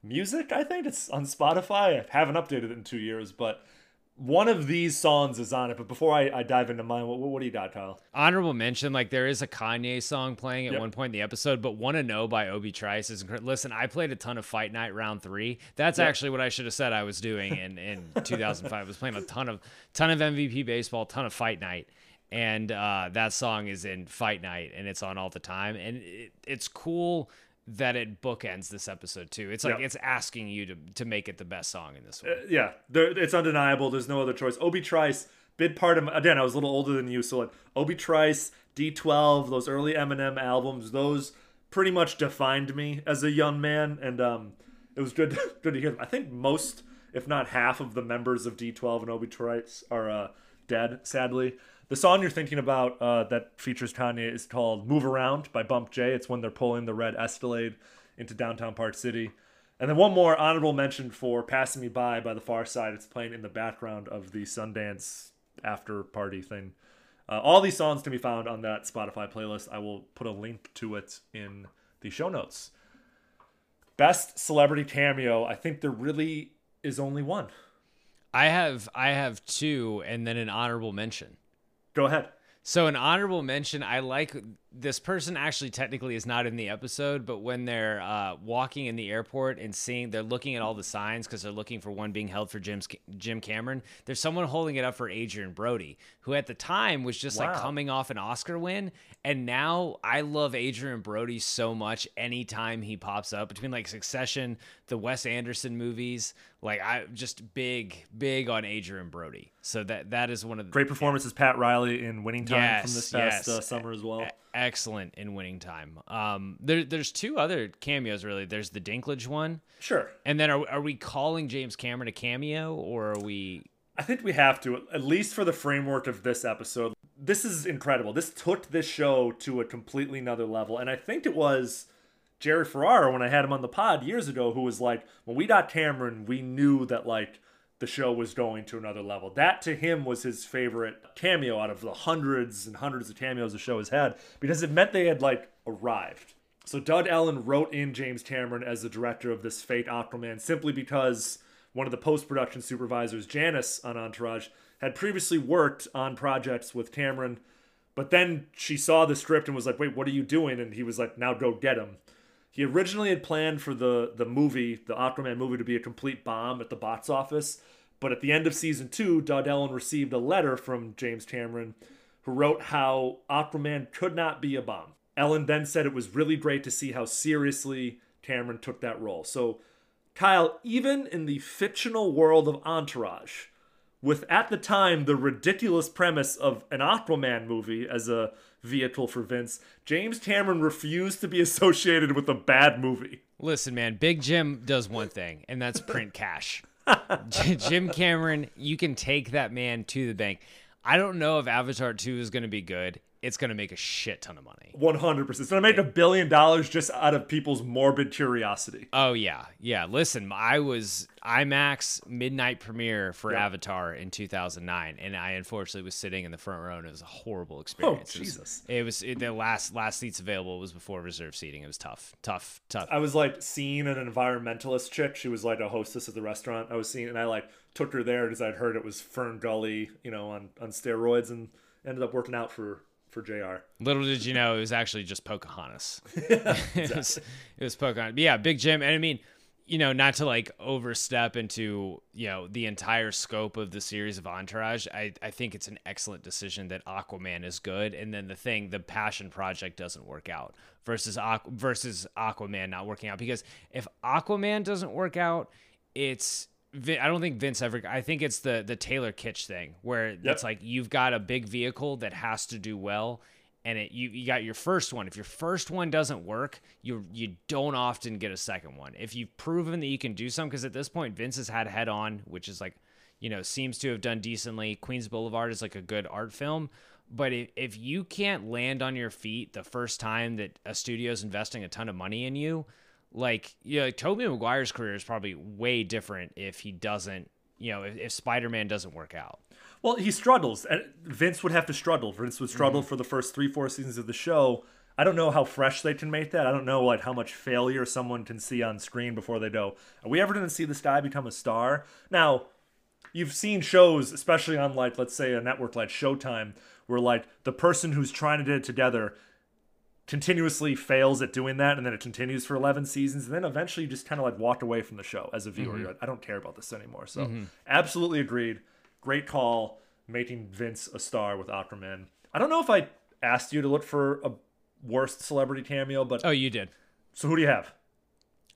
music. I think it's on Spotify. I haven't updated it in two years, but one of these songs is on it. But before I, I dive into mine, what, what do you got, Kyle? Honorable mention, like there is a Kanye song playing at Yep. one point in the episode, but "Wanna Know" by Obi Trice is incredible. Listen, I played a ton of Fight Night Round Three. That's Yep. actually what I should have said I was doing in in *laughs* 2005. I was playing a ton of ton of MVP baseball, ton of Fight Night, and uh, that song is in Fight Night, and it's on all the time, and it, it's cool that it bookends this episode too. It's like Yep. it's asking you to to make it the best song in this one. Uh, yeah, there, it's undeniable. There's no other choice. Obi Trice, big part of again. I was a little older than you, so like Obi Trice, D12, those early Eminem albums, those pretty much defined me as a young man, and um, it was good *laughs* good to hear them. I think most, if not half, of the members of D12 and Obi Trice are uh, dead, sadly. The song you're thinking about uh, that features Kanye is called "Move Around" by Bump J. It's when they're pulling the red Escalade into downtown Park City. And then one more honorable mention for "Passing Me By" by The Pharcyde. It's playing in the background of the Sundance after party thing. Uh, all these songs can be found on that Spotify playlist. I will put a link to it in the show notes. Best celebrity cameo. I think there really is only one. I have I have two, and then an honorable mention. Go ahead. So an honorable mention, I like this person actually technically is not in the episode, but when they're uh, walking in the airport and seeing, they're looking at all the signs because they're looking for one being held for Jim's, Jim Cameron. There's someone holding it up for Adrien Brody, who at the time was just like coming off an Oscar win, and now I love Adrien Brody so much. Anytime he pops up between like Succession, the Wes Anderson movies, like I just big, big on Adrien Brody. So that that is one of the Great performances, Pat Riley in Winning Time from this past yes. uh, summer as well. Excellent in winning time. Um, there, there's two other cameos really. There's the Dinklage one, Sure. and then are are we calling James Cameron a cameo or are we? I think we have to, at least for the framework of this episode. This is incredible. This took this show to a completely another level. And I think it was Jerry Ferrara when I had him on the pod years ago who was like, when we got Cameron, we knew that like the show was going to another level. That to him was his favorite cameo out of the hundreds and hundreds of cameos the show has had because it meant they had like arrived. So Doug Ellin wrote in James Cameron as the director of this fake Aquaman simply because one of the post-production supervisors, Janice on Entourage, had previously worked on projects with Cameron, but then she saw the script and was like, "Wait, what are you doing?" And he was like, "Now go get him." He originally had planned for the the movie, the Aquaman movie, to be a complete bomb at the box office, but at the end of season two, Doug Ellin received a letter from James Cameron, who wrote how Aquaman could not be a bomb. Ellin then said it was really great to see how seriously Cameron took that role. So, Kyle, even in the fictional world of Entourage, with at the time the ridiculous premise of an Aquaman movie as a vehicle for Vince, James Cameron refused to be associated with a bad movie. Listen, man, Big Jim does one thing, and that's print cash. *laughs* Jim Cameron, you can take that man to the bank. I don't know if Avatar 2 is going to be good. It's gonna make a shit ton of money. One hundred percent. It's gonna make a billion dollars just out of people's morbid curiosity. Oh yeah, yeah. Listen, I was IMAX midnight premiere for Yeah. Avatar in 2009, and I unfortunately was sitting in the front row, and it was a horrible experience. Oh, it was- Oh, Jesus. It was, it, the last last seats available was before reserve seating. It was tough, tough, tough. I was like seeing an environmentalist chick. She was like a hostess at the restaurant. I was seeing, and I like took her there because I'd heard it was Fern Gully, you know, on on steroids, and ended up working out for for Jr. Little did you know, it was actually just Pocahontas. *laughs* *laughs* it, was, it was Pocahontas. But yeah, Big Jim. And I mean, you know, not to like overstep into, you know, the entire scope of the series of Entourage, I, I think it's an excellent decision that Aquaman is good. And then the thing, the passion project doesn't work out versus, Aqu- versus Aquaman not working out. Because if Aquaman doesn't work out, it's. I don't think Vince ever. I think it's the the Taylor Kitsch thing where it's like you've got a big vehicle that has to do well, and it you, you got your first one. If your first one doesn't work, you you don't often get a second one. If you've proven that you can do something, because at this point Vince has had Head On, which is like, you know, seems to have done decently. Queens Boulevard is like a good art film. But if, if you can't land on your feet the first time that a studio's investing a ton of money in you, like yeah, like Tobey Maguire's career is probably way different if he doesn't, you know, if, if Spider Man doesn't work out. Well, he struggles. Vince would have to struggle. Vince would struggle mm-hmm. for the first three, four seasons of the show. I don't know how fresh they can make that. I don't know like how much failure someone can see on screen before they go. Are we ever going to see this guy become a star? Now, you've seen shows, especially on like let's say a network like Showtime, where like the person who's trying to get it together continuously fails at doing that, and then it continues for eleven seasons, and then eventually you just kind of like walk away from the show as a viewer. Mhm. Like, I don't care about this anymore. So Mhm. absolutely agreed. Great call, making Vince a star with Aquaman. I don't know if I asked you to look for a worst celebrity cameo, but Oh, you did. So who do you have?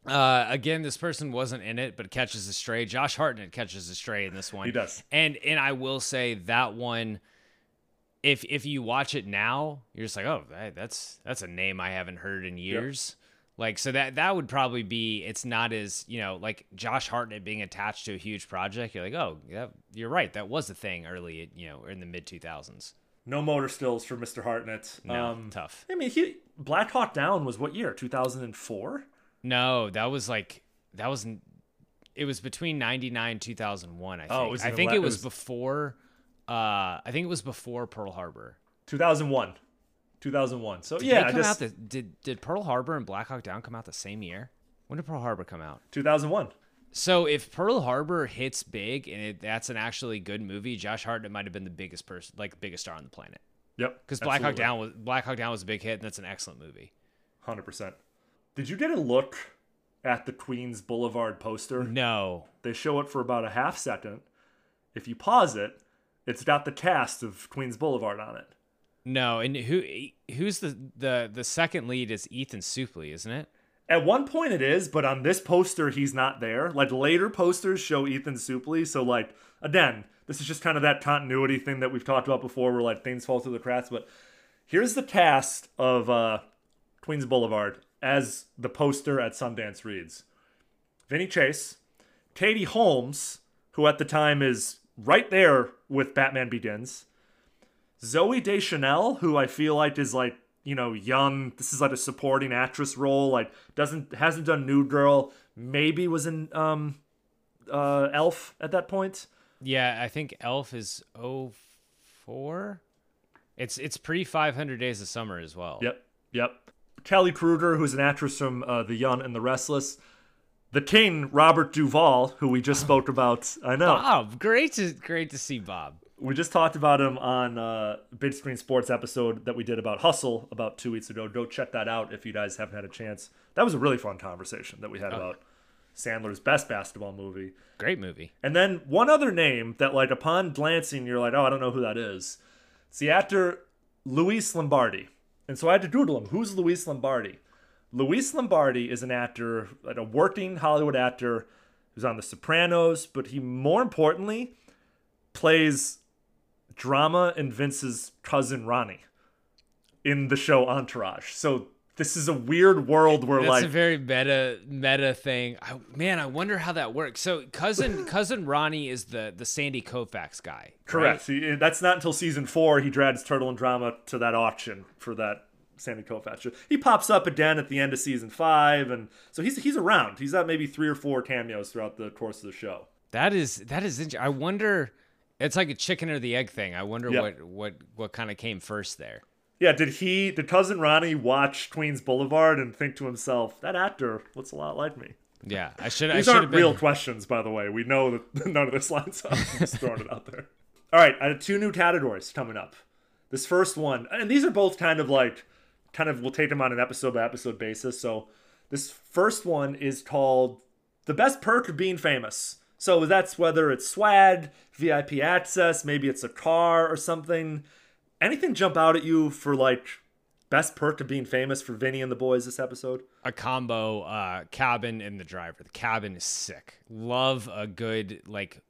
Uh, again, this person wasn't in it, but catches a stray. Josh Hartnett catches a stray in this one. He does. And and I will say that one, if if you watch it now, you're just like, oh, that, that's that's a name I haven't heard in years. Like so that that would probably be. It's not as you know like Josh Hartnett being attached to a huge project. You're like, oh, yeah, you're right. That was a thing early, you know, in the mid 2000s. No motor stills for Mr. Hartnett. No, um, tough. I mean, he Black Hawk Down was what year? 2004. No, that was like that was it was between 99 and 2001 I think. Oh, it was I think le- it it was, was- before uh I think it was before Pearl Harbor. 2001. 2001. So Did yeah, just, the, did did Pearl Harbor and Black Hawk Down come out the same year? When did Pearl Harbor come out? 2001. So if Pearl Harbor hits big and it, that's an actually good movie, Josh Hartnett might have been the biggest person, like biggest star on the planet. Yep. Because Black Hawk. Down was Black Hawk Down was a big hit, and that's an excellent movie. 100%. Did you get a look at the Queens Boulevard poster? No. They show it for about a half second. If you pause it, it's got the cast of Queens Boulevard on it. No, and who who's the the the second lead is Ethan Suplee, isn't it? At one point it is, but on this poster he's not there. Like later posters show Ethan Suplee, so like again, this is just kind of that continuity thing that we've talked about before where like things fall through the cracks, but here's the cast of uh Queens Boulevard as the poster at Sundance reads. Vinny Chase, Katie Holmes, who at the time is right there with Batman Begins, Zooey Deschanel, who I feel like is like you know young. This is like a supporting actress role. Like doesn't hasn't done New Girl. Maybe was in um uh Elf at that point. Yeah, I think Elf is 04. It's it's pre 500 Days of Summer as well. Yep, yep. Kelly Kruger, who's an actress from uh, The Young and the Restless. The King, Robert Duvall, who we just spoke about. I know. Bob, great to great to see Bob. We just talked about him on uh, Big Screen Sports episode that we did about Hustle about two weeks ago. Go check that out if you guys haven't had a chance. That was a really fun conversation that we had Oh. about Sandler's best basketball movie. Great movie. And then one other name that, like, upon glancing, you're like, oh, I don't know who that is. It's the actor Luis Lombardi. And so I had to Google him. Who's Luis Lombardi? Luis Lombardi is an actor, like a working Hollywood actor who's on The Sopranos, but he more importantly plays drama in Vince's cousin Ronnie in the show Entourage. So this is a weird world where That's like a very meta meta thing. I, man, I wonder how that works. So cousin *laughs* cousin Ronnie is the the Sandy Koufax guy. correct. He- that's not until season four he drags Turtle and Drama to that auction for that Sandy Koufax. He pops up again at the end of season five, and so he's he's around. He's got maybe three or four cameos throughout the course of the show. That is that is. Interesting. I wonder. It's like a chicken or the egg thing. I wonder Yeah. what what what kind of came first there. Yeah, did he, did cousin Ronnie watch Queens Boulevard and think to himself, that actor looks a lot like me? Yeah, I should. I These should aren't been. real questions, by the way. We know that *laughs* none of this lines up. I'm just throwing it out there. All right, I have two new categories coming up. This first one, and these are both kind of like, kind of, we'll take them on an episode by episode basis. So this first one is called The Best Perk of Being Famous. So that's whether it's swag, VIP access, maybe it's a car or something. Anything jump out at you for like best perk of being famous for Vinny and the boys this episode? a combo uh cabin and the driver. The cabin is sick. Love a good like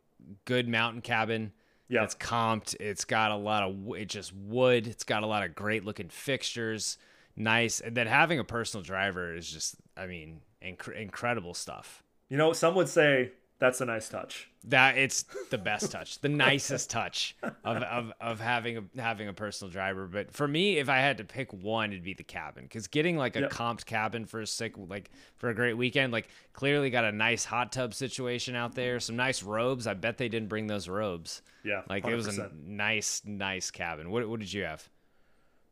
good mountain cabin. Yeah. It's comped. It's got a lot of it's just wood. It's got a lot of great looking fixtures. Nice. And then having a personal driver is just I mean inc- incredible stuff. You know, some would say that's a nice touch. That it's the best *laughs* touch, the nicest touch of, of, of having a having a personal driver. But for me, if I had to pick one, it'd be the cabin because getting like a Yep. comped cabin for a sick like for a great weekend, like clearly got a nice hot tub situation out there, some nice robes. I bet they didn't bring those robes. Yeah, like it was a nice nice cabin. What what did you have?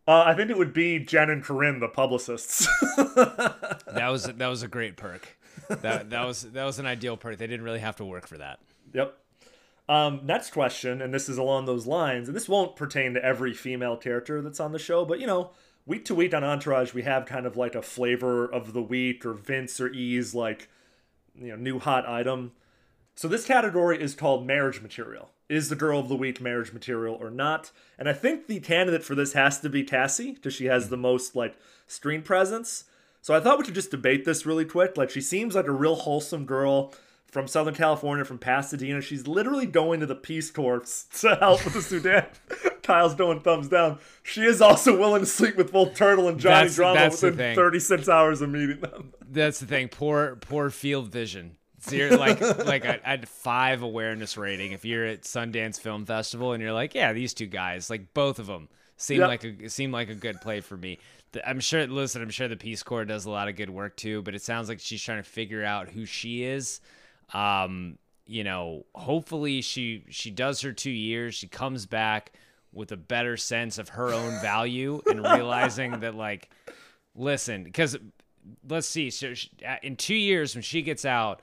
Uh, I think it would be Jen and Corinne, the publicists. *laughs* That was that was a great perk. That that was that was an ideal perk. They didn't really have to work for that. Yep. Um, next question, and this is along those lines, and this won't pertain to every female character that's on the show, but you know, week to week on Entourage, we have kind of like a flavor of the week or Vince or E's like, you know, new hot item. So this category is called marriage material. Is the girl of the week marriage material or not? And I think the candidate for this has to be Cassie because she has the most like screen presence. So I thought we could just debate this really quick. Like she seems like a real wholesome girl from Southern California, from Pasadena. She's literally going to the Peace Corps *laughs* to help with the Sudan. *laughs* Kyle's doing thumbs down. She is also willing to sleep with both Turtle and Johnny That's- Drama that's within 36 hours of meeting them. That's the thing. Poor, poor field vision. Zero, like, like had five awareness rating. If you're at Sundance Film Festival and you're like, yeah, these two guys, like both of them, seem Yep. like a seem like a good play for me. I'm sure. Listen, I'm sure the Peace Corps does a lot of good work too, but it sounds like she's trying to figure out who she is. Um, you know, hopefully she she does her two years. She comes back with a better sense of her own value and realizing that like listen because let's see so she, in two years when she gets out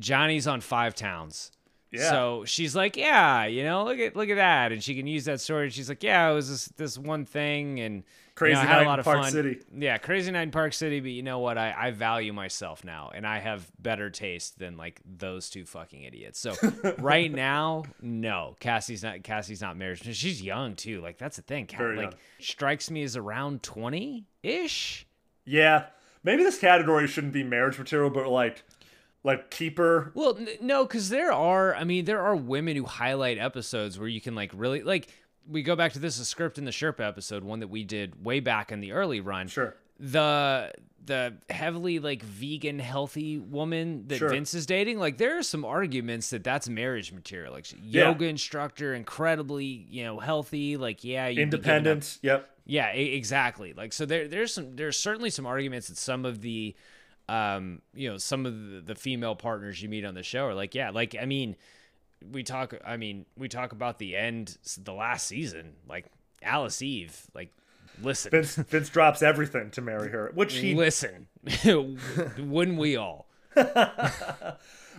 johnny's on five towns Yeah. so she's like yeah you know look at look at that and she can use that story she's like yeah it was this, this one thing and you know, Crazy I had night a lot in of Park fun. City. Yeah, crazy night in Park City, but you know what? I, I value myself now, and I have better taste than like those two fucking idiots. So *laughs* right now, no, Cassie's not. Cassie's not married. She's young too. Like that's the thing. Very like young. strikes me as around twenty ish. Yeah, maybe this category shouldn't be marriage material, but like, like keeper. Well, n- no, because there are. I mean, there are women who highlight episodes where you can like really like. We go back to this a script in the Sherpa episode, one that we did way back in the early run. Sure. The the heavily like vegan healthy woman that Sure. Vince is dating, like there are some arguments that that's marriage material. Like Yeah. yoga instructor, incredibly you know healthy. Like yeah, you'd be giving up- Independent. Yep. yeah, exactly. Like so there there's some there's certainly some arguments that some of the um you know some of the, the female partners you meet on the show are like yeah, like I mean we talk I mean we talk about the end the last season like Alice Eve like listen Vince Vince drops everything to marry her, which he listen *laughs* wouldn't we all *laughs*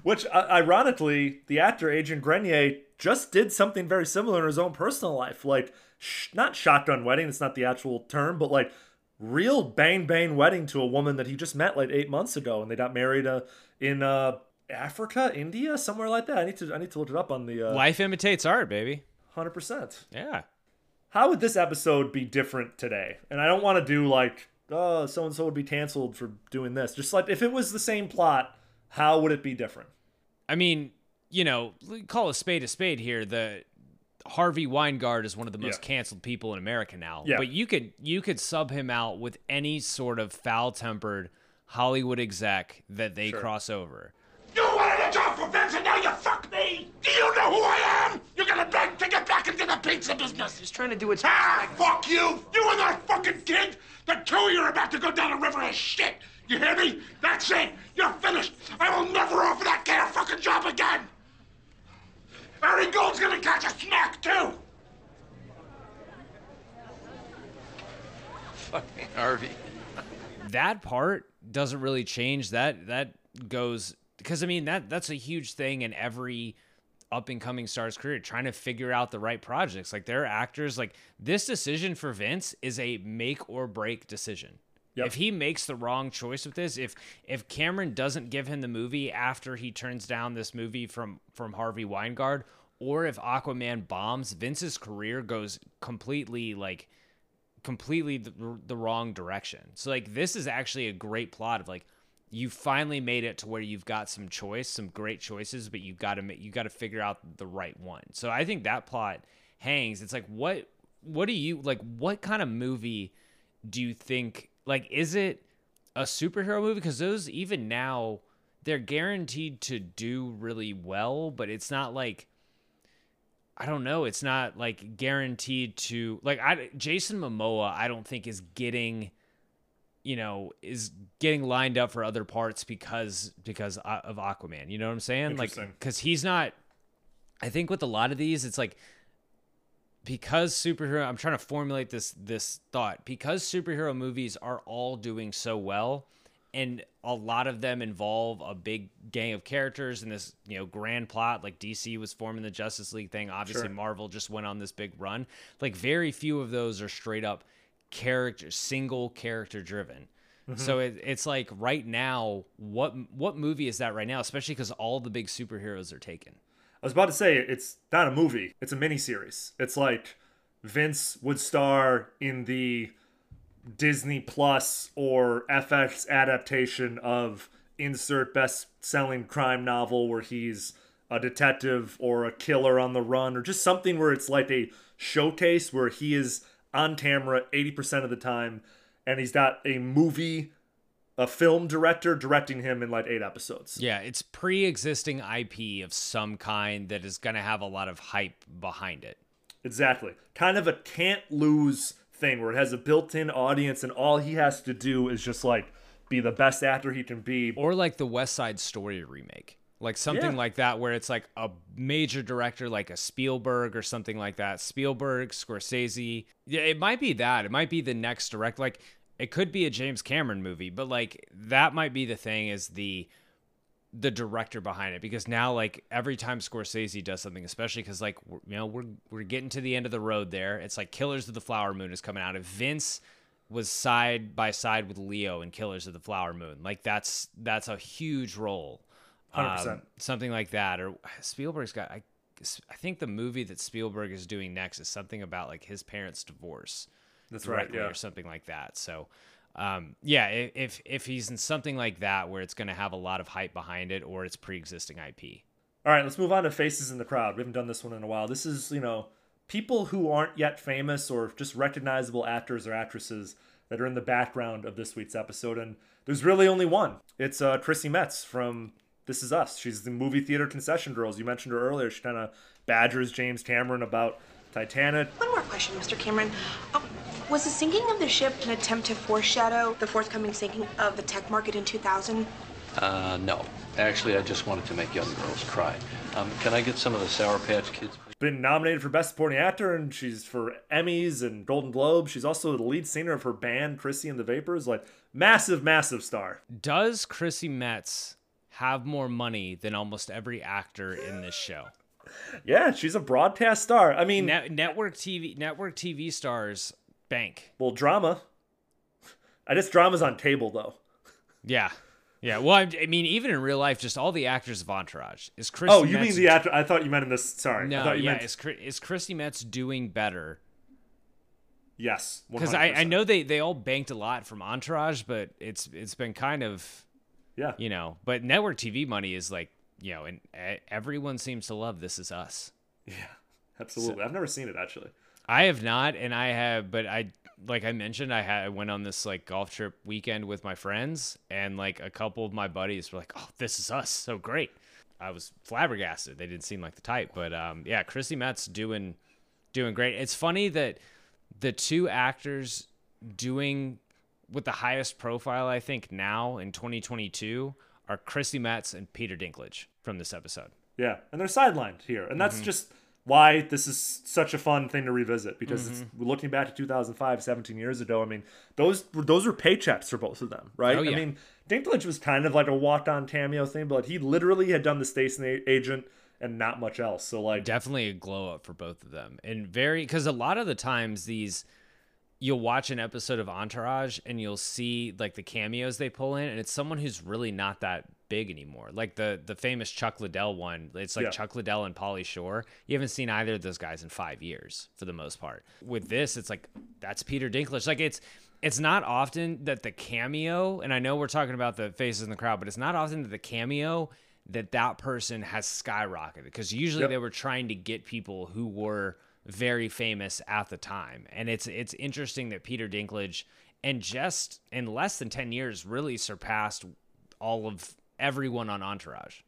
Which, uh, ironically, the actor Adrian Grenier just did something very similar in his own personal life. Like, sh- not shotgun wedding, it's not the actual term, but like real bang bang wedding to a woman that he just met like eight months ago, and they got married uh, in uh, Africa, India, somewhere like that. I need to I need to look it up on the uh, life imitates art baby hundred percent. yeah How would this episode be different today? And I don't want to do like, oh, so and so would be canceled for doing this. Just like if it was the same plot, how would it be different? I mean, you know, call a spade a spade here. The Harvey Weingard is one of the most Yeah. canceled people in America now. Yeah. But you could you could sub him out with any sort of foul tempered Hollywood exec that they Sure. cross over. You wanted a job for Vince and now you fuck me! Do you know who I am? You're gonna beg to get back into the pizza business! Just trying to do what's Ah, fuck you! You and that fucking kid! The two of you are about to go down a river of shit! You hear me? That's it! You're finished! I will never offer that kid a fucking job again! Ari Gold's gonna catch a snack too! *laughs* Fucking Harvey. that part doesn't really change that that goes because i mean that that's a huge thing in every up and coming star's career trying to figure out the right projects like there are actors like this decision for vince is a make or break decision if he makes the wrong choice with this if if cameron doesn't give him the movie after he turns down this movie from from harvey weingard or if aquaman bombs vince's career goes completely like completely the, the wrong direction. So like this is actually a great plot of like you finally made it to where you've got some choice, some great choices, but you've got to make you got to figure out the right one. So I think that plot hangs. It's like what what do you like what kind of movie do you think like is it a superhero movie because those even now they're guaranteed to do really well, but it's not like I don't know. It's not like guaranteed to like I Jason Momoa. I don't think is getting, you know, is getting lined up for other parts because because of Aquaman. You know what I'm saying? Like because he's not. I think with a lot of these, it's like because superhero. I'm trying to formulate this this thought because superhero movies are all doing so well. And a lot of them involve a big gang of characters and this, you know, grand plot. Like DC was forming the Justice League thing. Obviously, Sure. Marvel just went on this big run. Like very few of those are straight up character, single character driven. Mhm. So it, it's like right now, what what movie is that right now? Especially because all the big superheroes are taken. I was about to say it's not a movie; it's a miniseries. It's like Vince would star in the Disney Plus or FX adaptation of insert best-selling crime novel where he's a detective or a killer on the run or just something where it's like a showcase where he is on camera 80% of the time and he's got a movie a film director directing him in like 8 episodes. Yeah, it's pre-existing IP of some kind that is going to have a lot of hype behind it. Exactly. Kind of a can't lose thing where it has a built in audience and all he has to do is just like be the best actor he can be. Or like the West Side Story remake. Like something Yeah. like that where it's like a major director like a Spielberg or something like that. Spielberg, Scorsese. Yeah, it might be that. It might be the next direct like it could be a James Cameron movie, but like that might be the thing is the the director behind it because now like every time Scorsese does something especially cuz like you know we're we're getting to the end of the road there. It's like Killers of the Flower Moon is coming out if Vince was side by side with Leo in Killers of the Flower Moon. Like that's that's a huge role. 100%. Um, something like that or Spielberg's got I I think the movie that Spielberg is doing next is something about like his parents divorce That's right, directly yeah. or something like that so um, yeah, if if he's in something like that where it's going to have a lot of hype behind it, or it's pre-existing IP. All right, let's move on to faces in the crowd. We haven't done this one in a while. This is, you know, people who aren't yet famous or just recognizable actors or actresses that are in the background of this week's episode. And there's really only one. It's uh, Chrissy Metz from This Is Us. She's the movie theater concession girls. You mentioned her earlier. She kind of badgers James Cameron about Titanic. One more question, Mr. Cameron. Um, was the sinking of the ship an attempt to foreshadow the forthcoming sinking of the tech market in 2000? Uh, no. Actually, I just wanted to make young girls cry. Um, can I get some of the Sour Patch Kids? Been nominated for Best Supporting Actor, and she's for Emmys and Golden Globes. She's also the lead singer of her band, Chrissy and the Vapors. Like, massive, massive star. Does Chrissy Metz have more money than almost every actor in this show? Yeah, she's a broadcast star. I mean, Net- network TV network TV stars bank. Well, drama. I guess drama's on table though. Yeah. Yeah, well, I, mean, even in real life, just all the actors of Entourage is Chris. oh, you Metz mean the actor? I thought you meant in this. Sorry, I No, thought you yeah, meant is is Chrissy Metz doing better? yes. Because I, I know they they all banked a lot from Entourage, but it's it's been kind of yeah, you know. But network TV money is like you know, and everyone seems to love This Is Us. Yeah, Absolutely. I've never seen it actually. I have not, and I have, but I like I mentioned, I had I went on this like golf trip weekend with my friends, and like a couple of my buddies were like, "Oh, this is us, so great." I was flabbergasted. They didn't seem like the type, but um, yeah, Chrissy Metz doing doing great. It's funny that the two actors doing with the highest profile, I think, now in 2022 are Chrissy Metz and Peter Dinklage from this episode. Yeah, and they're sidelined here, and that's Mhm. just why this is such a fun thing to revisit because it's Mm-hmm. looking back to 2005, 17 years ago. I mean, those were those were paychecks for both of them, right? Oh, yeah. I mean, Dinklage was kind of like a walked-on cameo thing, but he literally had done the Station Agent and not much else. So like, definitely a glow up for both of them and very because a lot of the times these you'll watch an episode of entourage and you'll see like the cameos they pull in and it's someone who's really not that big anymore like the the famous chuck liddell one it's like Yeah. chuck liddell and pauly shore you haven't seen either of those guys in five years for the most part with this it's like that's peter dinklage like it's it's not often that the cameo and i know we're talking about the faces in the crowd but it's not often that the cameo that that person has skyrocketed because usually Yep. they were trying to get people who were very famous at the time and it's it's interesting that Peter Dinklage and just in less than 10 years really surpassed all of everyone on Entourage.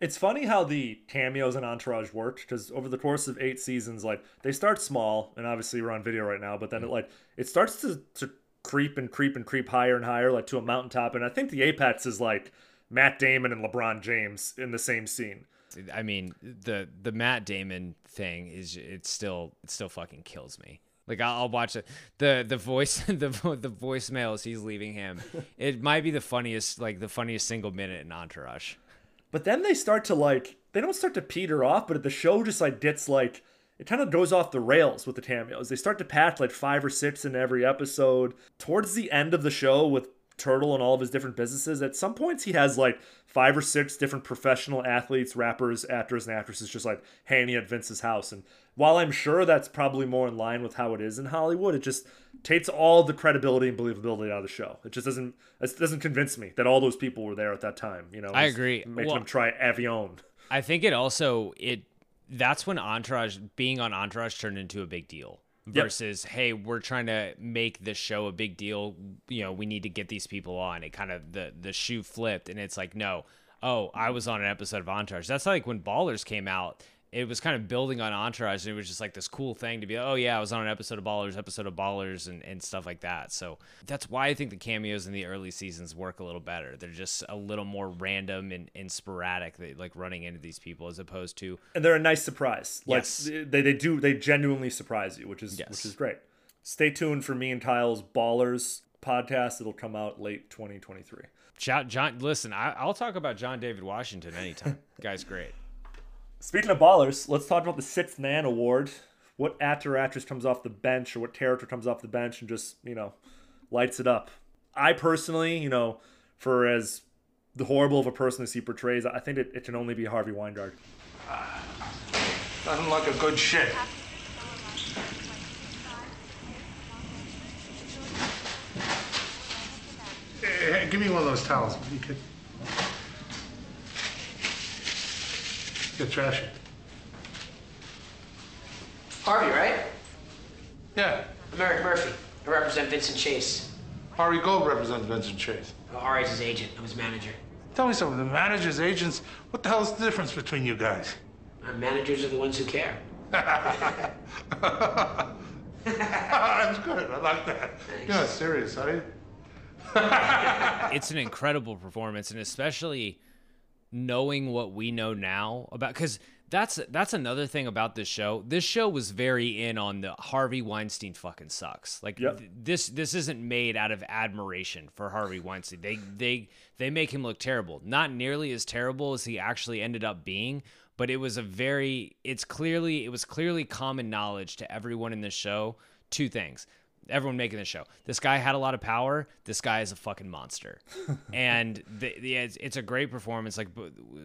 It's funny how the cameos and Entourage worked because over the course of eight seasons, like they start small, and obviously we're on video right now, but then it like it starts to, to creep and creep and creep higher and higher, like to a mountaintop. And I think the apex is like Matt Damon and LeBron James in the same scene. I mean, the the Matt Damon thing is it still it still fucking kills me. Like I'll, I'll watch it. The the voice *laughs* the the voicemails he's leaving him. *laughs* It might be the funniest like the funniest single minute in Entourage. But then they start to like they don't start to peter off, but the show just like gets like it kind of goes off the rails with the cameos. They start to patch like five or six in every episode. Towards the end of the show with Turtle and all of his different businesses, at some points he has like five or six different professional athletes, rappers, actors, and actresses just like hanging at Vince's house. And while I'm sure that's probably more in line with how it is in Hollywood, it just takes all the credibility and believability out of the show. It just doesn't it doesn't convince me that all those people were there at that time. You know, I agree. Making Well- them try avion. I think it also it that's when Entourage being on Entourage turned into a big deal Yep. versus hey we're trying to make this show a big deal. You know we need to get these people on. It kind of the the shoe flipped and it's like no. Oh I was on an episode of Entourage. That's like when Ballers came out it was kind of building on Entourage and it was just like this cool thing to be oh yeah I was on an episode of Ballers episode of Ballers and, and stuff like that so that's why I think the cameos in the early seasons work a little better they're just a little more random and, and sporadic they, like running into these people as opposed to and they're a nice surprise. Like Yes. they, they do they genuinely surprise you, which is Yes. which is great. Stay tuned for me and Kyle's Ballers podcast. It'll come out late 2023. John, John listen I, I'll talk about John David Washington anytime *laughs* guy's great Speaking of Ballers, let's talk about the sixth man award. What actor or actress comes off the bench or what character comes off the bench and just, you know, lights it up. I personally, you know, for as the horrible of a person as he portrays, I think it, it can only be Harvey Weinberg. Nothing like a good shit. Hey, hey, give me one of those towels. You could. Get trashy. Harvey, right? Yeah. I'm Eric Murphy. I represent Vincent Chase. Ari Gold represents Vincent Chase. Uh, Ari's his agent. I'm his manager. Tell me something. The managers, agents, what the hell's the difference between you guys? Our managers are the ones who care. *laughs* *laughs* That's good. I like that. You're not serious, are you? it's an incredible performance and especially knowing what we know now about because that's that's another thing about this show. This show was very in on the harvey weinstein fucking sucks. Like Yep. th- this this isn't made out of admiration for harvey weinstein. They they they make him look terrible. Not nearly as terrible as he actually ended up being but it was a very it's clearly it was clearly common knowledge to everyone in this show. Two things everyone making this show. This guy had a lot of power. This guy is a fucking monster. *laughs* And the, the, it's, it's a great performance. Like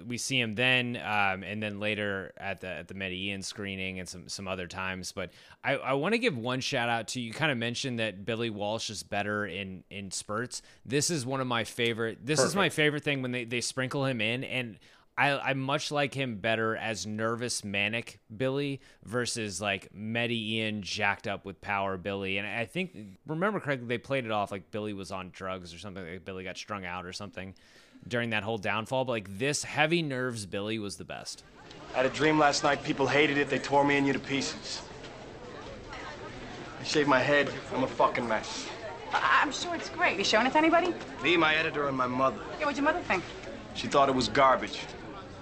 we see him then um, and then later at the at the Medellin screening and some some other times. But i, I want to give one shout out to you kind of mentioned that billy walsh is better in in spurts. This is one of my favorite this is my favorite thing when they, they sprinkle him in. And I, I much like him better as nervous manic Billy versus like Medellin jacked up with power Billy. And I think remember correctly they played it off like Billy was on drugs or something. Like Billy got strung out or something during that whole downfall. But like this heavy nerves Billy was the best. I had a dream last night. People hated it. They tore me and you to pieces. I shaved my head. I'm a fucking mess. I- I'm sure it's great. You showing it to anybody? Me, my editor, and my mother. Yeah, what'd your mother think? She thought it was garbage,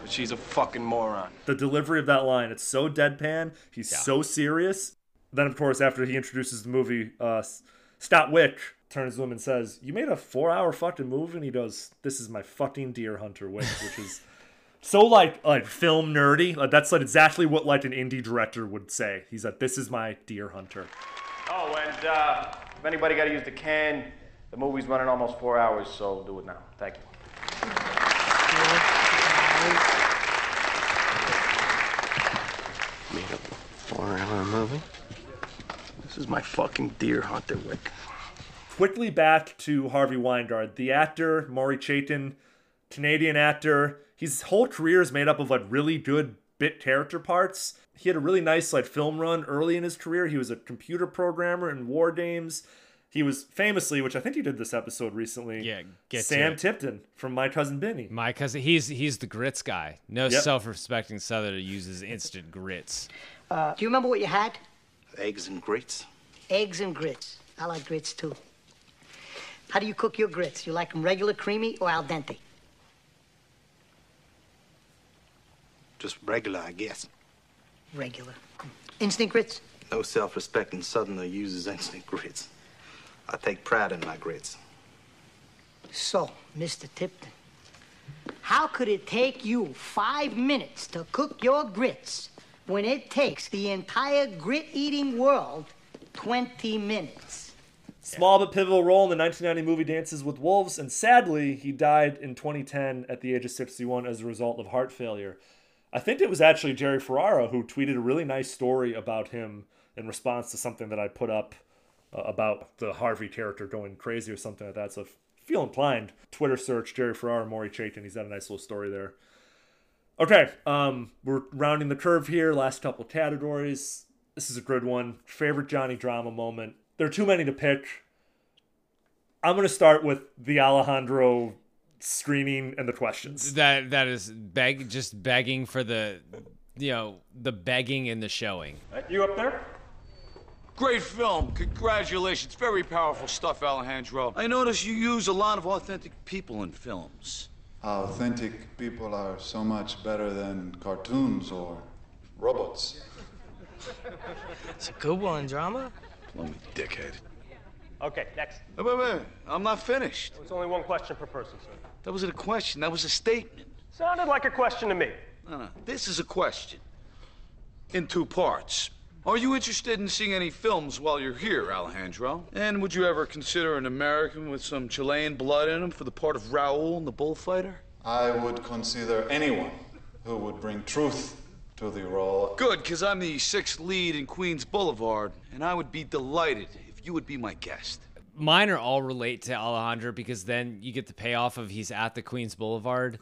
but she's a fucking moron. The delivery of that line, it's so deadpan. He's so serious. Then, of course, after he introduces the movie, uh, Scott Wick turns to him and says, You made a four hour fucking movie? And he goes, This is my fucking Deer Hunter Wick, which is *laughs* so like like film nerdy. Like, that's like exactly what like an indie director would say. He's like, This is my Deer Hunter. Oh, and uh, if anybody got to use the can, the movie's running almost four hours, so do it now. Thank you. Made up a four-hour movie. This is my fucking Deer Hunter Wick. Quickly back to Harvey Weingard, the actor, Maury Chaykin, Canadian actor. His whole career is made up of like really good bit character parts. He had a really nice like film run early in his career. He was a computer programmer in war games. He was famously, which I think he did this episode recently. Yeah, get Sam. Tipton from My Cousin Vinny. My cousin, he's he's the grits guy. No Yep. self-respecting Southerner uses instant grits. Uh, do you remember what you had? Eggs and grits. Eggs and grits. I like grits too. How do you cook your grits? You like them regular, creamy, or al dente? Just regular, I guess. Regular. Instant grits? No self-respecting Southerner uses instant grits. I take pride in my grits. So, Mr. Tipton, how could it take you five minutes to cook your grits when it takes the entire grit eating world 20 minutes? Small but pivotal role in the 1990 movie Dances with Wolves, and sadly, he died in 2010 at the age of 61 as a result of heart failure. I think it was actually Jerry Ferrara who tweeted a really nice story about him in response to something that I put up uh, about the Harvey character going crazy or something like that. So if you feel inclined, Twitter search Jerry Ferrara, Maury Chaykin. He's got a nice little story there. Okay, um, we're rounding the curve here. Last couple categories. This is a good one. Favorite Johnny drama moment. There are too many to pick. I'm gonna start with the Alejandro screening and the questions. That that is beg just begging for the you know the begging and the showing. You up there? Great film. Congratulations. Very powerful stuff, Alejandro. I notice you use a lot of authentic people in films. Authentic people are so much better than cartoons or robots. It's a good one, drama. Let me, dickhead. Okay, next. Wait, wait, wait. I'm not finished. It's only one question per person, sir. That wasn't a question. That was a statement. Sounded like a question to me. No, no. This is a question. In two parts. Are you interested in seeing any films while you're here, Alejandro? And would you ever consider an American with some Chilean blood in him for the part of Raul in The Bullfighter? I would consider anyone who would bring truth to the role. Good, because I'm the sixth lead in Queens Boulevard, and I would be delighted if you would be my guest. Mine are all relate to Alejandro because then you get the payoff of he's at the Queens Boulevard s-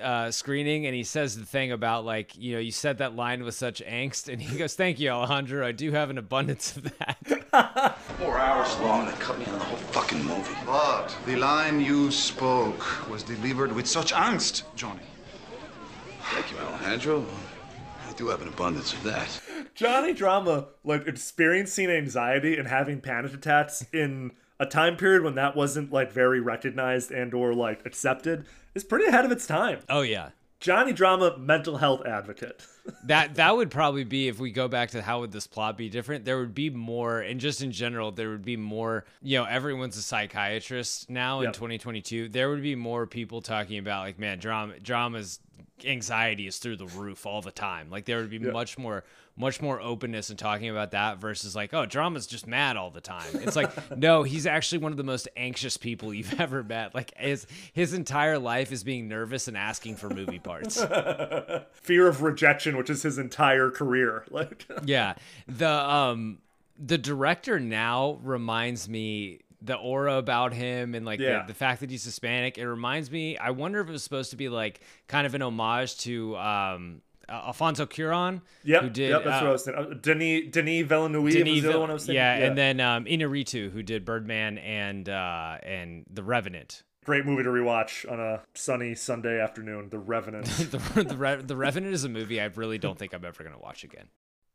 uh, screening and he says the thing about like you know you said that line with such angst and he goes thank you Alejandro I do have an abundance of that. *laughs* Four hours long, they cut me on the whole fucking movie. But the line you spoke was delivered with such angst, Johnny. Thank you, Alejandro. I do have an abundance of that. Johnny Drama, like experiencing anxiety and having panic attacks in a time period when that wasn't like very recognized and or like accepted, is pretty ahead of its time. Oh yeah. Johnny Drama, mental health advocate. *laughs* that that would probably be if we go back to how would this plot be different there would be more and just in general there would be more you know everyone's a psychiatrist now in 2022 there would be more people talking about like man drama drama's anxiety is through the roof all the time. Like there would be Yeah. much more much more openness in talking about that versus like oh drama's just mad all the time. It's like *laughs* no he's actually one of the most anxious people you've *laughs* ever met. Like his his entire life is being nervous and asking for movie parts. *laughs* Fear of rejection, which is his entire career. Like yeah. The um the director now reminds me the aura about him and like Yeah. the, the fact that he's Hispanic. It reminds me. I wonder if it was supposed to be like kind of an homage to um, uh, Alfonso Cuarón, Yep, who did yep, that's uh, what I was saying. Uh, Denis Denis Villeneuve was the other one I was thinking. yeah, and then um, Inarritu, who did Birdman and uh, and The Revenant. great movie to rewatch on a sunny Sunday afternoon. The Revenant. *laughs* the, the, Re- the Revenant is a movie I really don't think I'm ever going to watch again.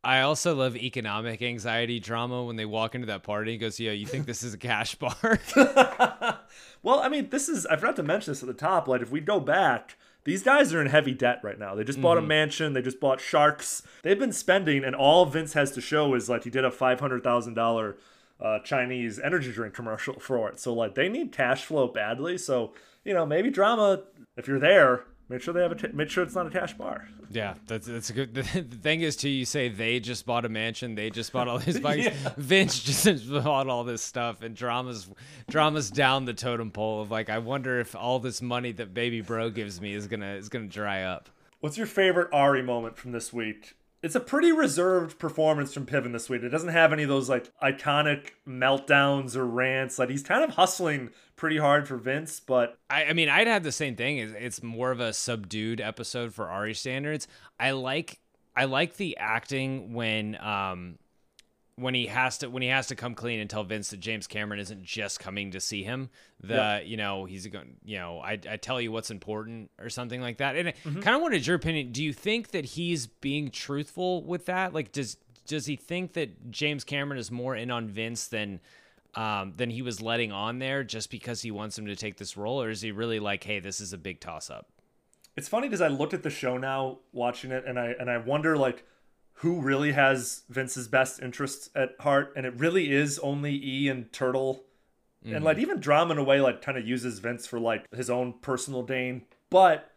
I also love economic anxiety drama when they walk into that party and goes, "Yo, you think this is a cash bar?" *laughs* well, I mean, this is I forgot to mention this at the top. Like, if we go back, these guys are in heavy debt right now. They just bought a Mhm. mansion. They just bought sharks. They've been spending, and all Vince has to show is like he did a five hundred thousand dollar uh, Chinese energy drink commercial *laughs* for it. So like they need cash flow badly. So you know maybe drama. If you're there, make sure they have a t- make sure it's not a cash bar. yeah, that's that's a good. The, *laughs* the thing is, too, you say they just bought a mansion, they just bought all these *laughs* bikes. Yeah. Vince just bought all this stuff, and dramas dramas down the totem pole of like, I wonder if all this money that Baby Bro gives me is gonna is gonna dry up. What's your favorite Ari moment from this week? It's a pretty reserved performance from Piven this week. It doesn't have any of those like iconic meltdowns or rants. Like he's kind of hustling pretty hard for Vince, but I, I mean, I'd have the same thing. It's, it's more of a subdued episode for Ari standards. I like I like the acting when um when he has to when he has to come clean and tell Vince that James Cameron isn't just coming to see him. The Yep. you know he's going you know I I tell you what's important or something like that. And Mhm. kind of wanted your opinion. Do you think that he's being truthful with that? Like does does he think that James Cameron is more in on Vince than um, than he was letting on there just because he wants him to take this role, or is he really like, hey, this is a big toss up? it's funny because I looked at the show now watching it and I and I wonder like who really has Vince's best interests at heart and it really is only E and Turtle Mhm. and like even drama in a way like kind of uses Vince for like his own personal gain but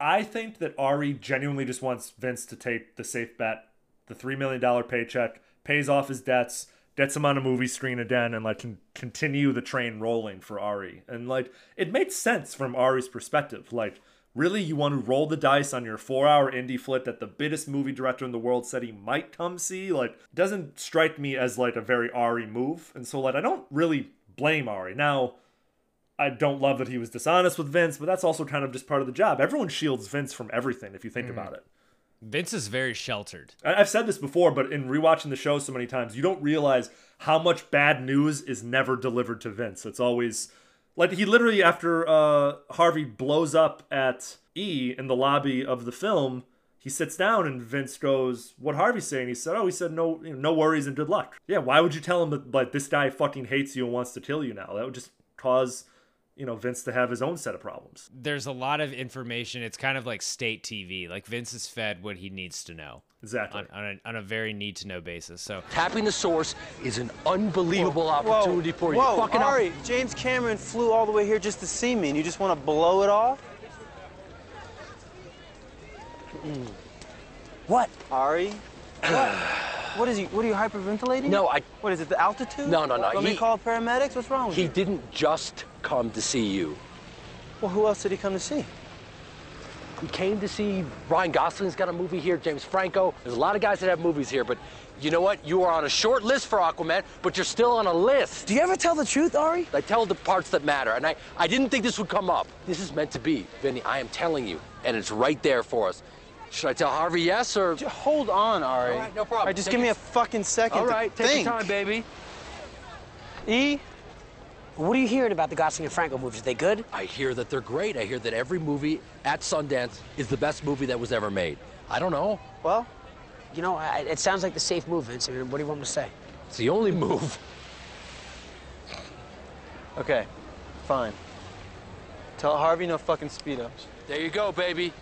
I think that Ari genuinely just wants Vince to take the safe bet the 3 million dollar paycheck pays off his debts gets him on a movie screen again and like can continue the train rolling for Ari. And like it makes sense from Ari's perspective. Like really you want to roll the dice on your 4-hour indie flick that the biggest movie director in the world said he might come see like doesn't strike me as like a very Ari move. And so like I don't really blame Ari. Now I don't love that he was dishonest with Vince, but that's also kind of just part of the job. Everyone shields Vince from everything if you think Mhm. about it. Vince is very sheltered. I've said this before, but in rewatching the show so many times, you don't realize how much bad news is never delivered to Vince. It's always like he literally after uh, Harvey blows up at E in the lobby of the film, he sits down and Vince goes, "What Harvey's saying?" He said, "Oh, he said no, you know, no worries and good luck." Yeah, why would you tell him that like this guy fucking hates you and wants to kill you now? That would just cause you know Vince to have his own set of problems. There's a lot of information. It's kind of like state TV. Like Vince is fed what he needs to know. Exactly. On, on, a, on a very need to know basis. So Tapping the source is an unbelievable opportunity for you. Whoa, Fucking up- Ari, James Cameron flew all the way here just to see me, and you just want to blow it off? What? Ari? What? what is he? What are you hyperventilating? No, I- What is it? The altitude? No, no, no, Let me he- call paramedics. What's wrong with He you? didn't just come to see you. Well, who else did he come to see? He came to see Ryan Gosling's got a movie here, James Franco. There's a lot of guys that have movies here, but you know what? You are on a short list for Aquaman, but you're still on a list. Do you ever tell the truth, Ari? I tell the parts that matter, and I, I didn't think this would come up. This is meant to be, Vinny. I am telling you, and it's right there for us. Should I tell Harvey yes or? Just hold on, Ari. All right, no problem. All right, just Take give me a fucking second. All right, take think. your time, baby. E? What are you hearing about the Gosling and Franco movies? Are they good? I hear that they're great. I hear that every movie at Sundance is the best movie that was ever made. I don't know. Well, you know, I, it sounds like the safe move, Vince. I mean, what do you want me to say? It's the only move. Okay, fine. Tell Harvey no fucking speed ups. There you go, baby.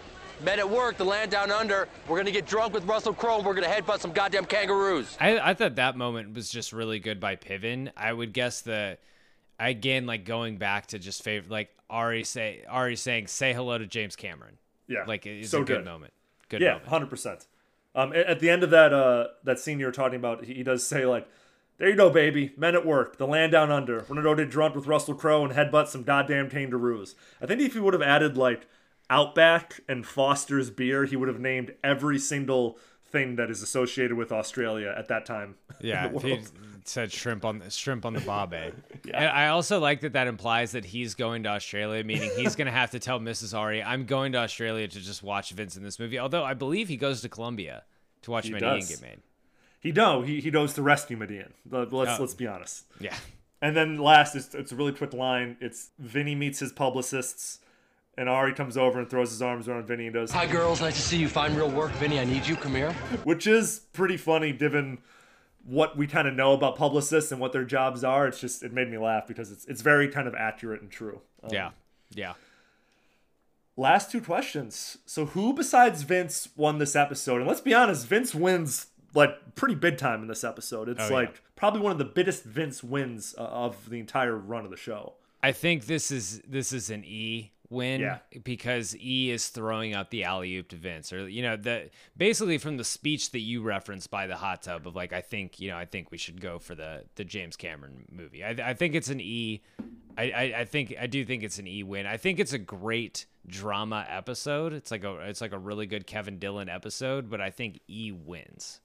Men at work, the land down under. We're gonna get drunk with Russell Crowe and we're gonna headbutt some goddamn kangaroos. I, I thought that moment was just really good by Piven. I would guess the again like going back to just favorite like Ari say Ari saying say hello to James Cameron. Yeah, like it's so a good, good. moment. Good yeah, hundred percent. Um, at the end of that uh that scene you were talking about, he he does say like, "There you go, baby. Men at work. The land down under. We're gonna go get drunk with Russell Crowe and headbutt some goddamn kangaroos." I think if he would have added like Outback and Foster's beer, he would have named every single thing that is associated with Australia at that time. *laughs* Yeah, he said shrimp on the shrimp on the bobby. *laughs* And I also like that that implies that he's going to Australia, meaning he's going to have to tell Mrs. Ari, "I'm going to Australia to just watch Vince in this movie." Although I believe he goes to Colombia to watch He Medellin does. get made. He no, he he goes to rescue Medellin. Let- Let's Oh. let's be honest. Yeah. And then last, it's, it's a really quick line. It's Vinny meets his publicists, and Ari comes over and throws his arms around Vinny and does, Hi, girls. Nice to see you. Find real work. Vinny, I need you. Come here. which is pretty funny given what we kind of know about publicists and what their jobs are. It's just it made me laugh because it's it's very kind of accurate and true. Um, Yeah. Yeah. Last two questions. So who besides Vince won this episode? And let's be honest, Vince wins like pretty big time in this episode. It's Oh, yeah. like probably one of the biggest Vince wins uh, of the entire run of the show. I think this is this is an E win Yeah. because E is throwing out the alley oop to Vince, or you know, the basically from the speech that you referenced by the hot tub of like, I think you know, I think we should go for the the James Cameron movie. I, I think it's an E. I, I I think I do think it's an E win. I think it's a great drama episode. It's like a it's like a really good Kevin Dillon episode, but I think E wins.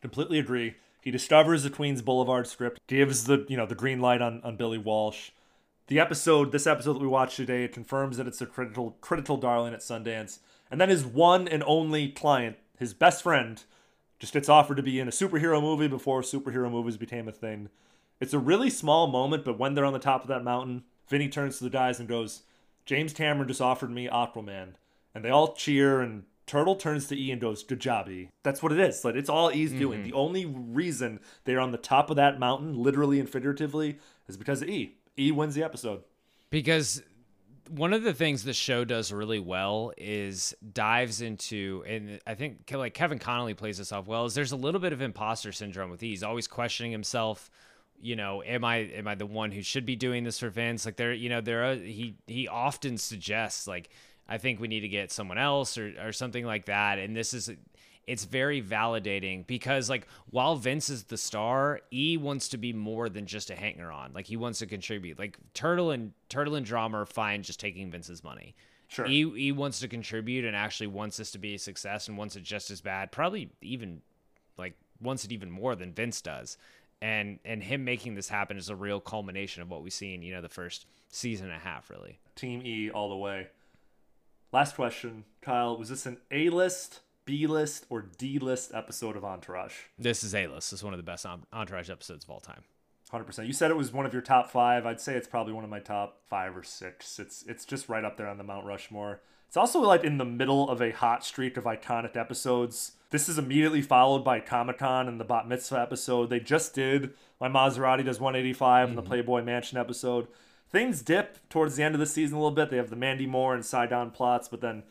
Completely agree. He discovers the Queens Boulevard script, gives the you know the green light on, on Billy Walsh. The episode, this episode that we watched today, it confirms that it's a critical critical darling at Sundance, and then his one and only client, his best friend, just gets offered to be in a superhero movie before superhero movies became a thing. It's a really small moment, but when they're on the top of that mountain, Vinny turns to the guys and goes, "James Cameron just offered me Aquaman," and they all cheer and. Turtle turns to E and goes, "Good job, E." That's what it is. Like it's all E's doing. Mhm. The only reason they're on the top of that mountain, literally and figuratively, is because of E. E wins the episode. because one of the things the show does really well is dives into and i think like kevin connolly plays this off well is there's a little bit of imposter syndrome with he's always questioning himself you know am i am i the one who should be doing this for vince like there you know there are he he often suggests like i think we need to get someone else or or something like that and this is it's very validating because like while Vince is the star, E wants to be more than just a hanger on. Like he wants to contribute. Like Turtle and Turtle and Drama are fine just taking Vince's money. Sure. E E wants to contribute and actually wants this to be a success and wants it just as bad. Probably even like wants it even more than Vince does. And and him making this happen is a real culmination of what we've seen, you know, the first season and a half really. Team E all the way. Last question, Kyle. Was this an A list, B list, or D list episode of Entourage? This is A list. It's one of the best Entourage episodes of all time. Hundred percent. You said it was one of your top five. I'd say it's probably one of my top five or six. It's it's just right up there on the Mount Rushmore. It's also like in the middle of a hot streak of iconic episodes. This is immediately followed by Comic Con and the Bat Mitzvah episode. They just did My Maserati Does 185 and the mm-hmm. Playboy Mansion episode. Things dip towards the end of the season a little bit. They have the Mandy Moore and Sidon plots, but then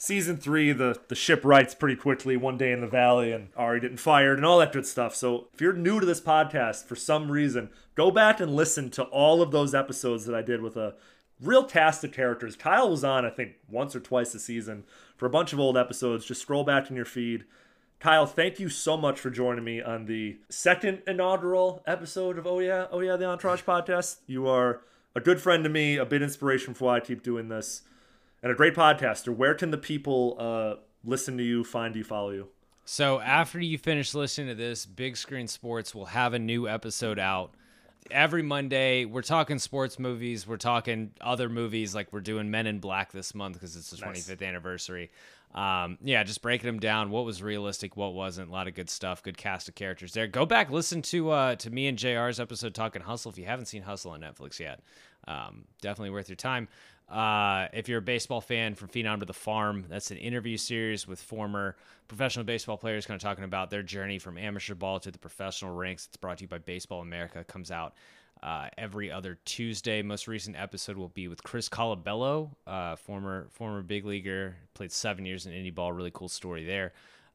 season three, the the ship rights pretty quickly. One day in the valley, and Ari getting fired, and all that good stuff. So if you're new to this podcast for some reason, go back and listen to all of those episodes that I did with a real cast of characters. Kyle was on, I think, once or twice a season for a bunch of old episodes. Just scroll back in your feed. Kyle, thank you so much for joining me on the second inaugural episode of Oh Yeah, Oh Yeah, the Entourage podcast. You are a good friend to me, a big inspiration for why I keep doing this, and a great podcaster. Where can the people uh, listen to you, find you, follow you? So after you finish listening to this, Big Screen Sports will have a new episode out every Monday. We're talking sports movies. We're talking other movies like we're doing Men in Black this month because it's the Nice. 25th anniversary. Um, yeah, just breaking them down. What was realistic? What wasn't? A lot of good stuff. Good cast of characters there. Go back listen to uh, to me and Jr's episode talking Hustle if you haven't seen Hustle on Netflix yet. Um, definitely worth your time. Uh, if you're a baseball fan, from Phenom to the Farm, that's an interview series with former professional baseball players, kind of talking about their journey from amateur ball to the professional ranks. It's brought to you by Baseball America. It comes out uh, every other Tuesday. Most recent episode will be with Chris Colabello, uh, former former big leaguer, played seven years in indie ball. Really cool story there.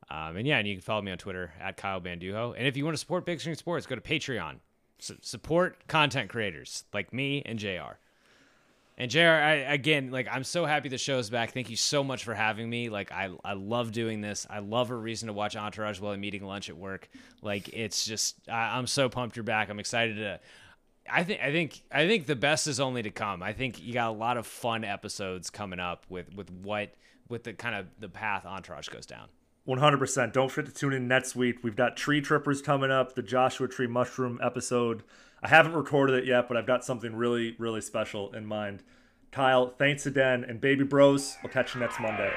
Um, and yeah, and you can follow me on Twitter at Kyle Banduho. And if you want to support Big Screen Sports, go to Patreon. Support content creators like me and Jr. And Jr. I, again, like I'm so happy the show's back. Thank you so much for having me. Like I, I love doing this. I love a reason to watch Entourage while I'm eating lunch at work. Like it's just, I, I'm so pumped you're back. I'm excited to. I think, I think, I think the best is only to come. I think you got a lot of fun episodes coming up with with what with the kind of the path Entourage goes down. 100%. Don't forget to tune in next week. We've got Tree Trippers coming up, the Joshua Tree Mushroom episode. I haven't recorded it yet, but I've got something really, really special in mind. Kyle, thanks again. And baby bros, we'll catch you next Monday.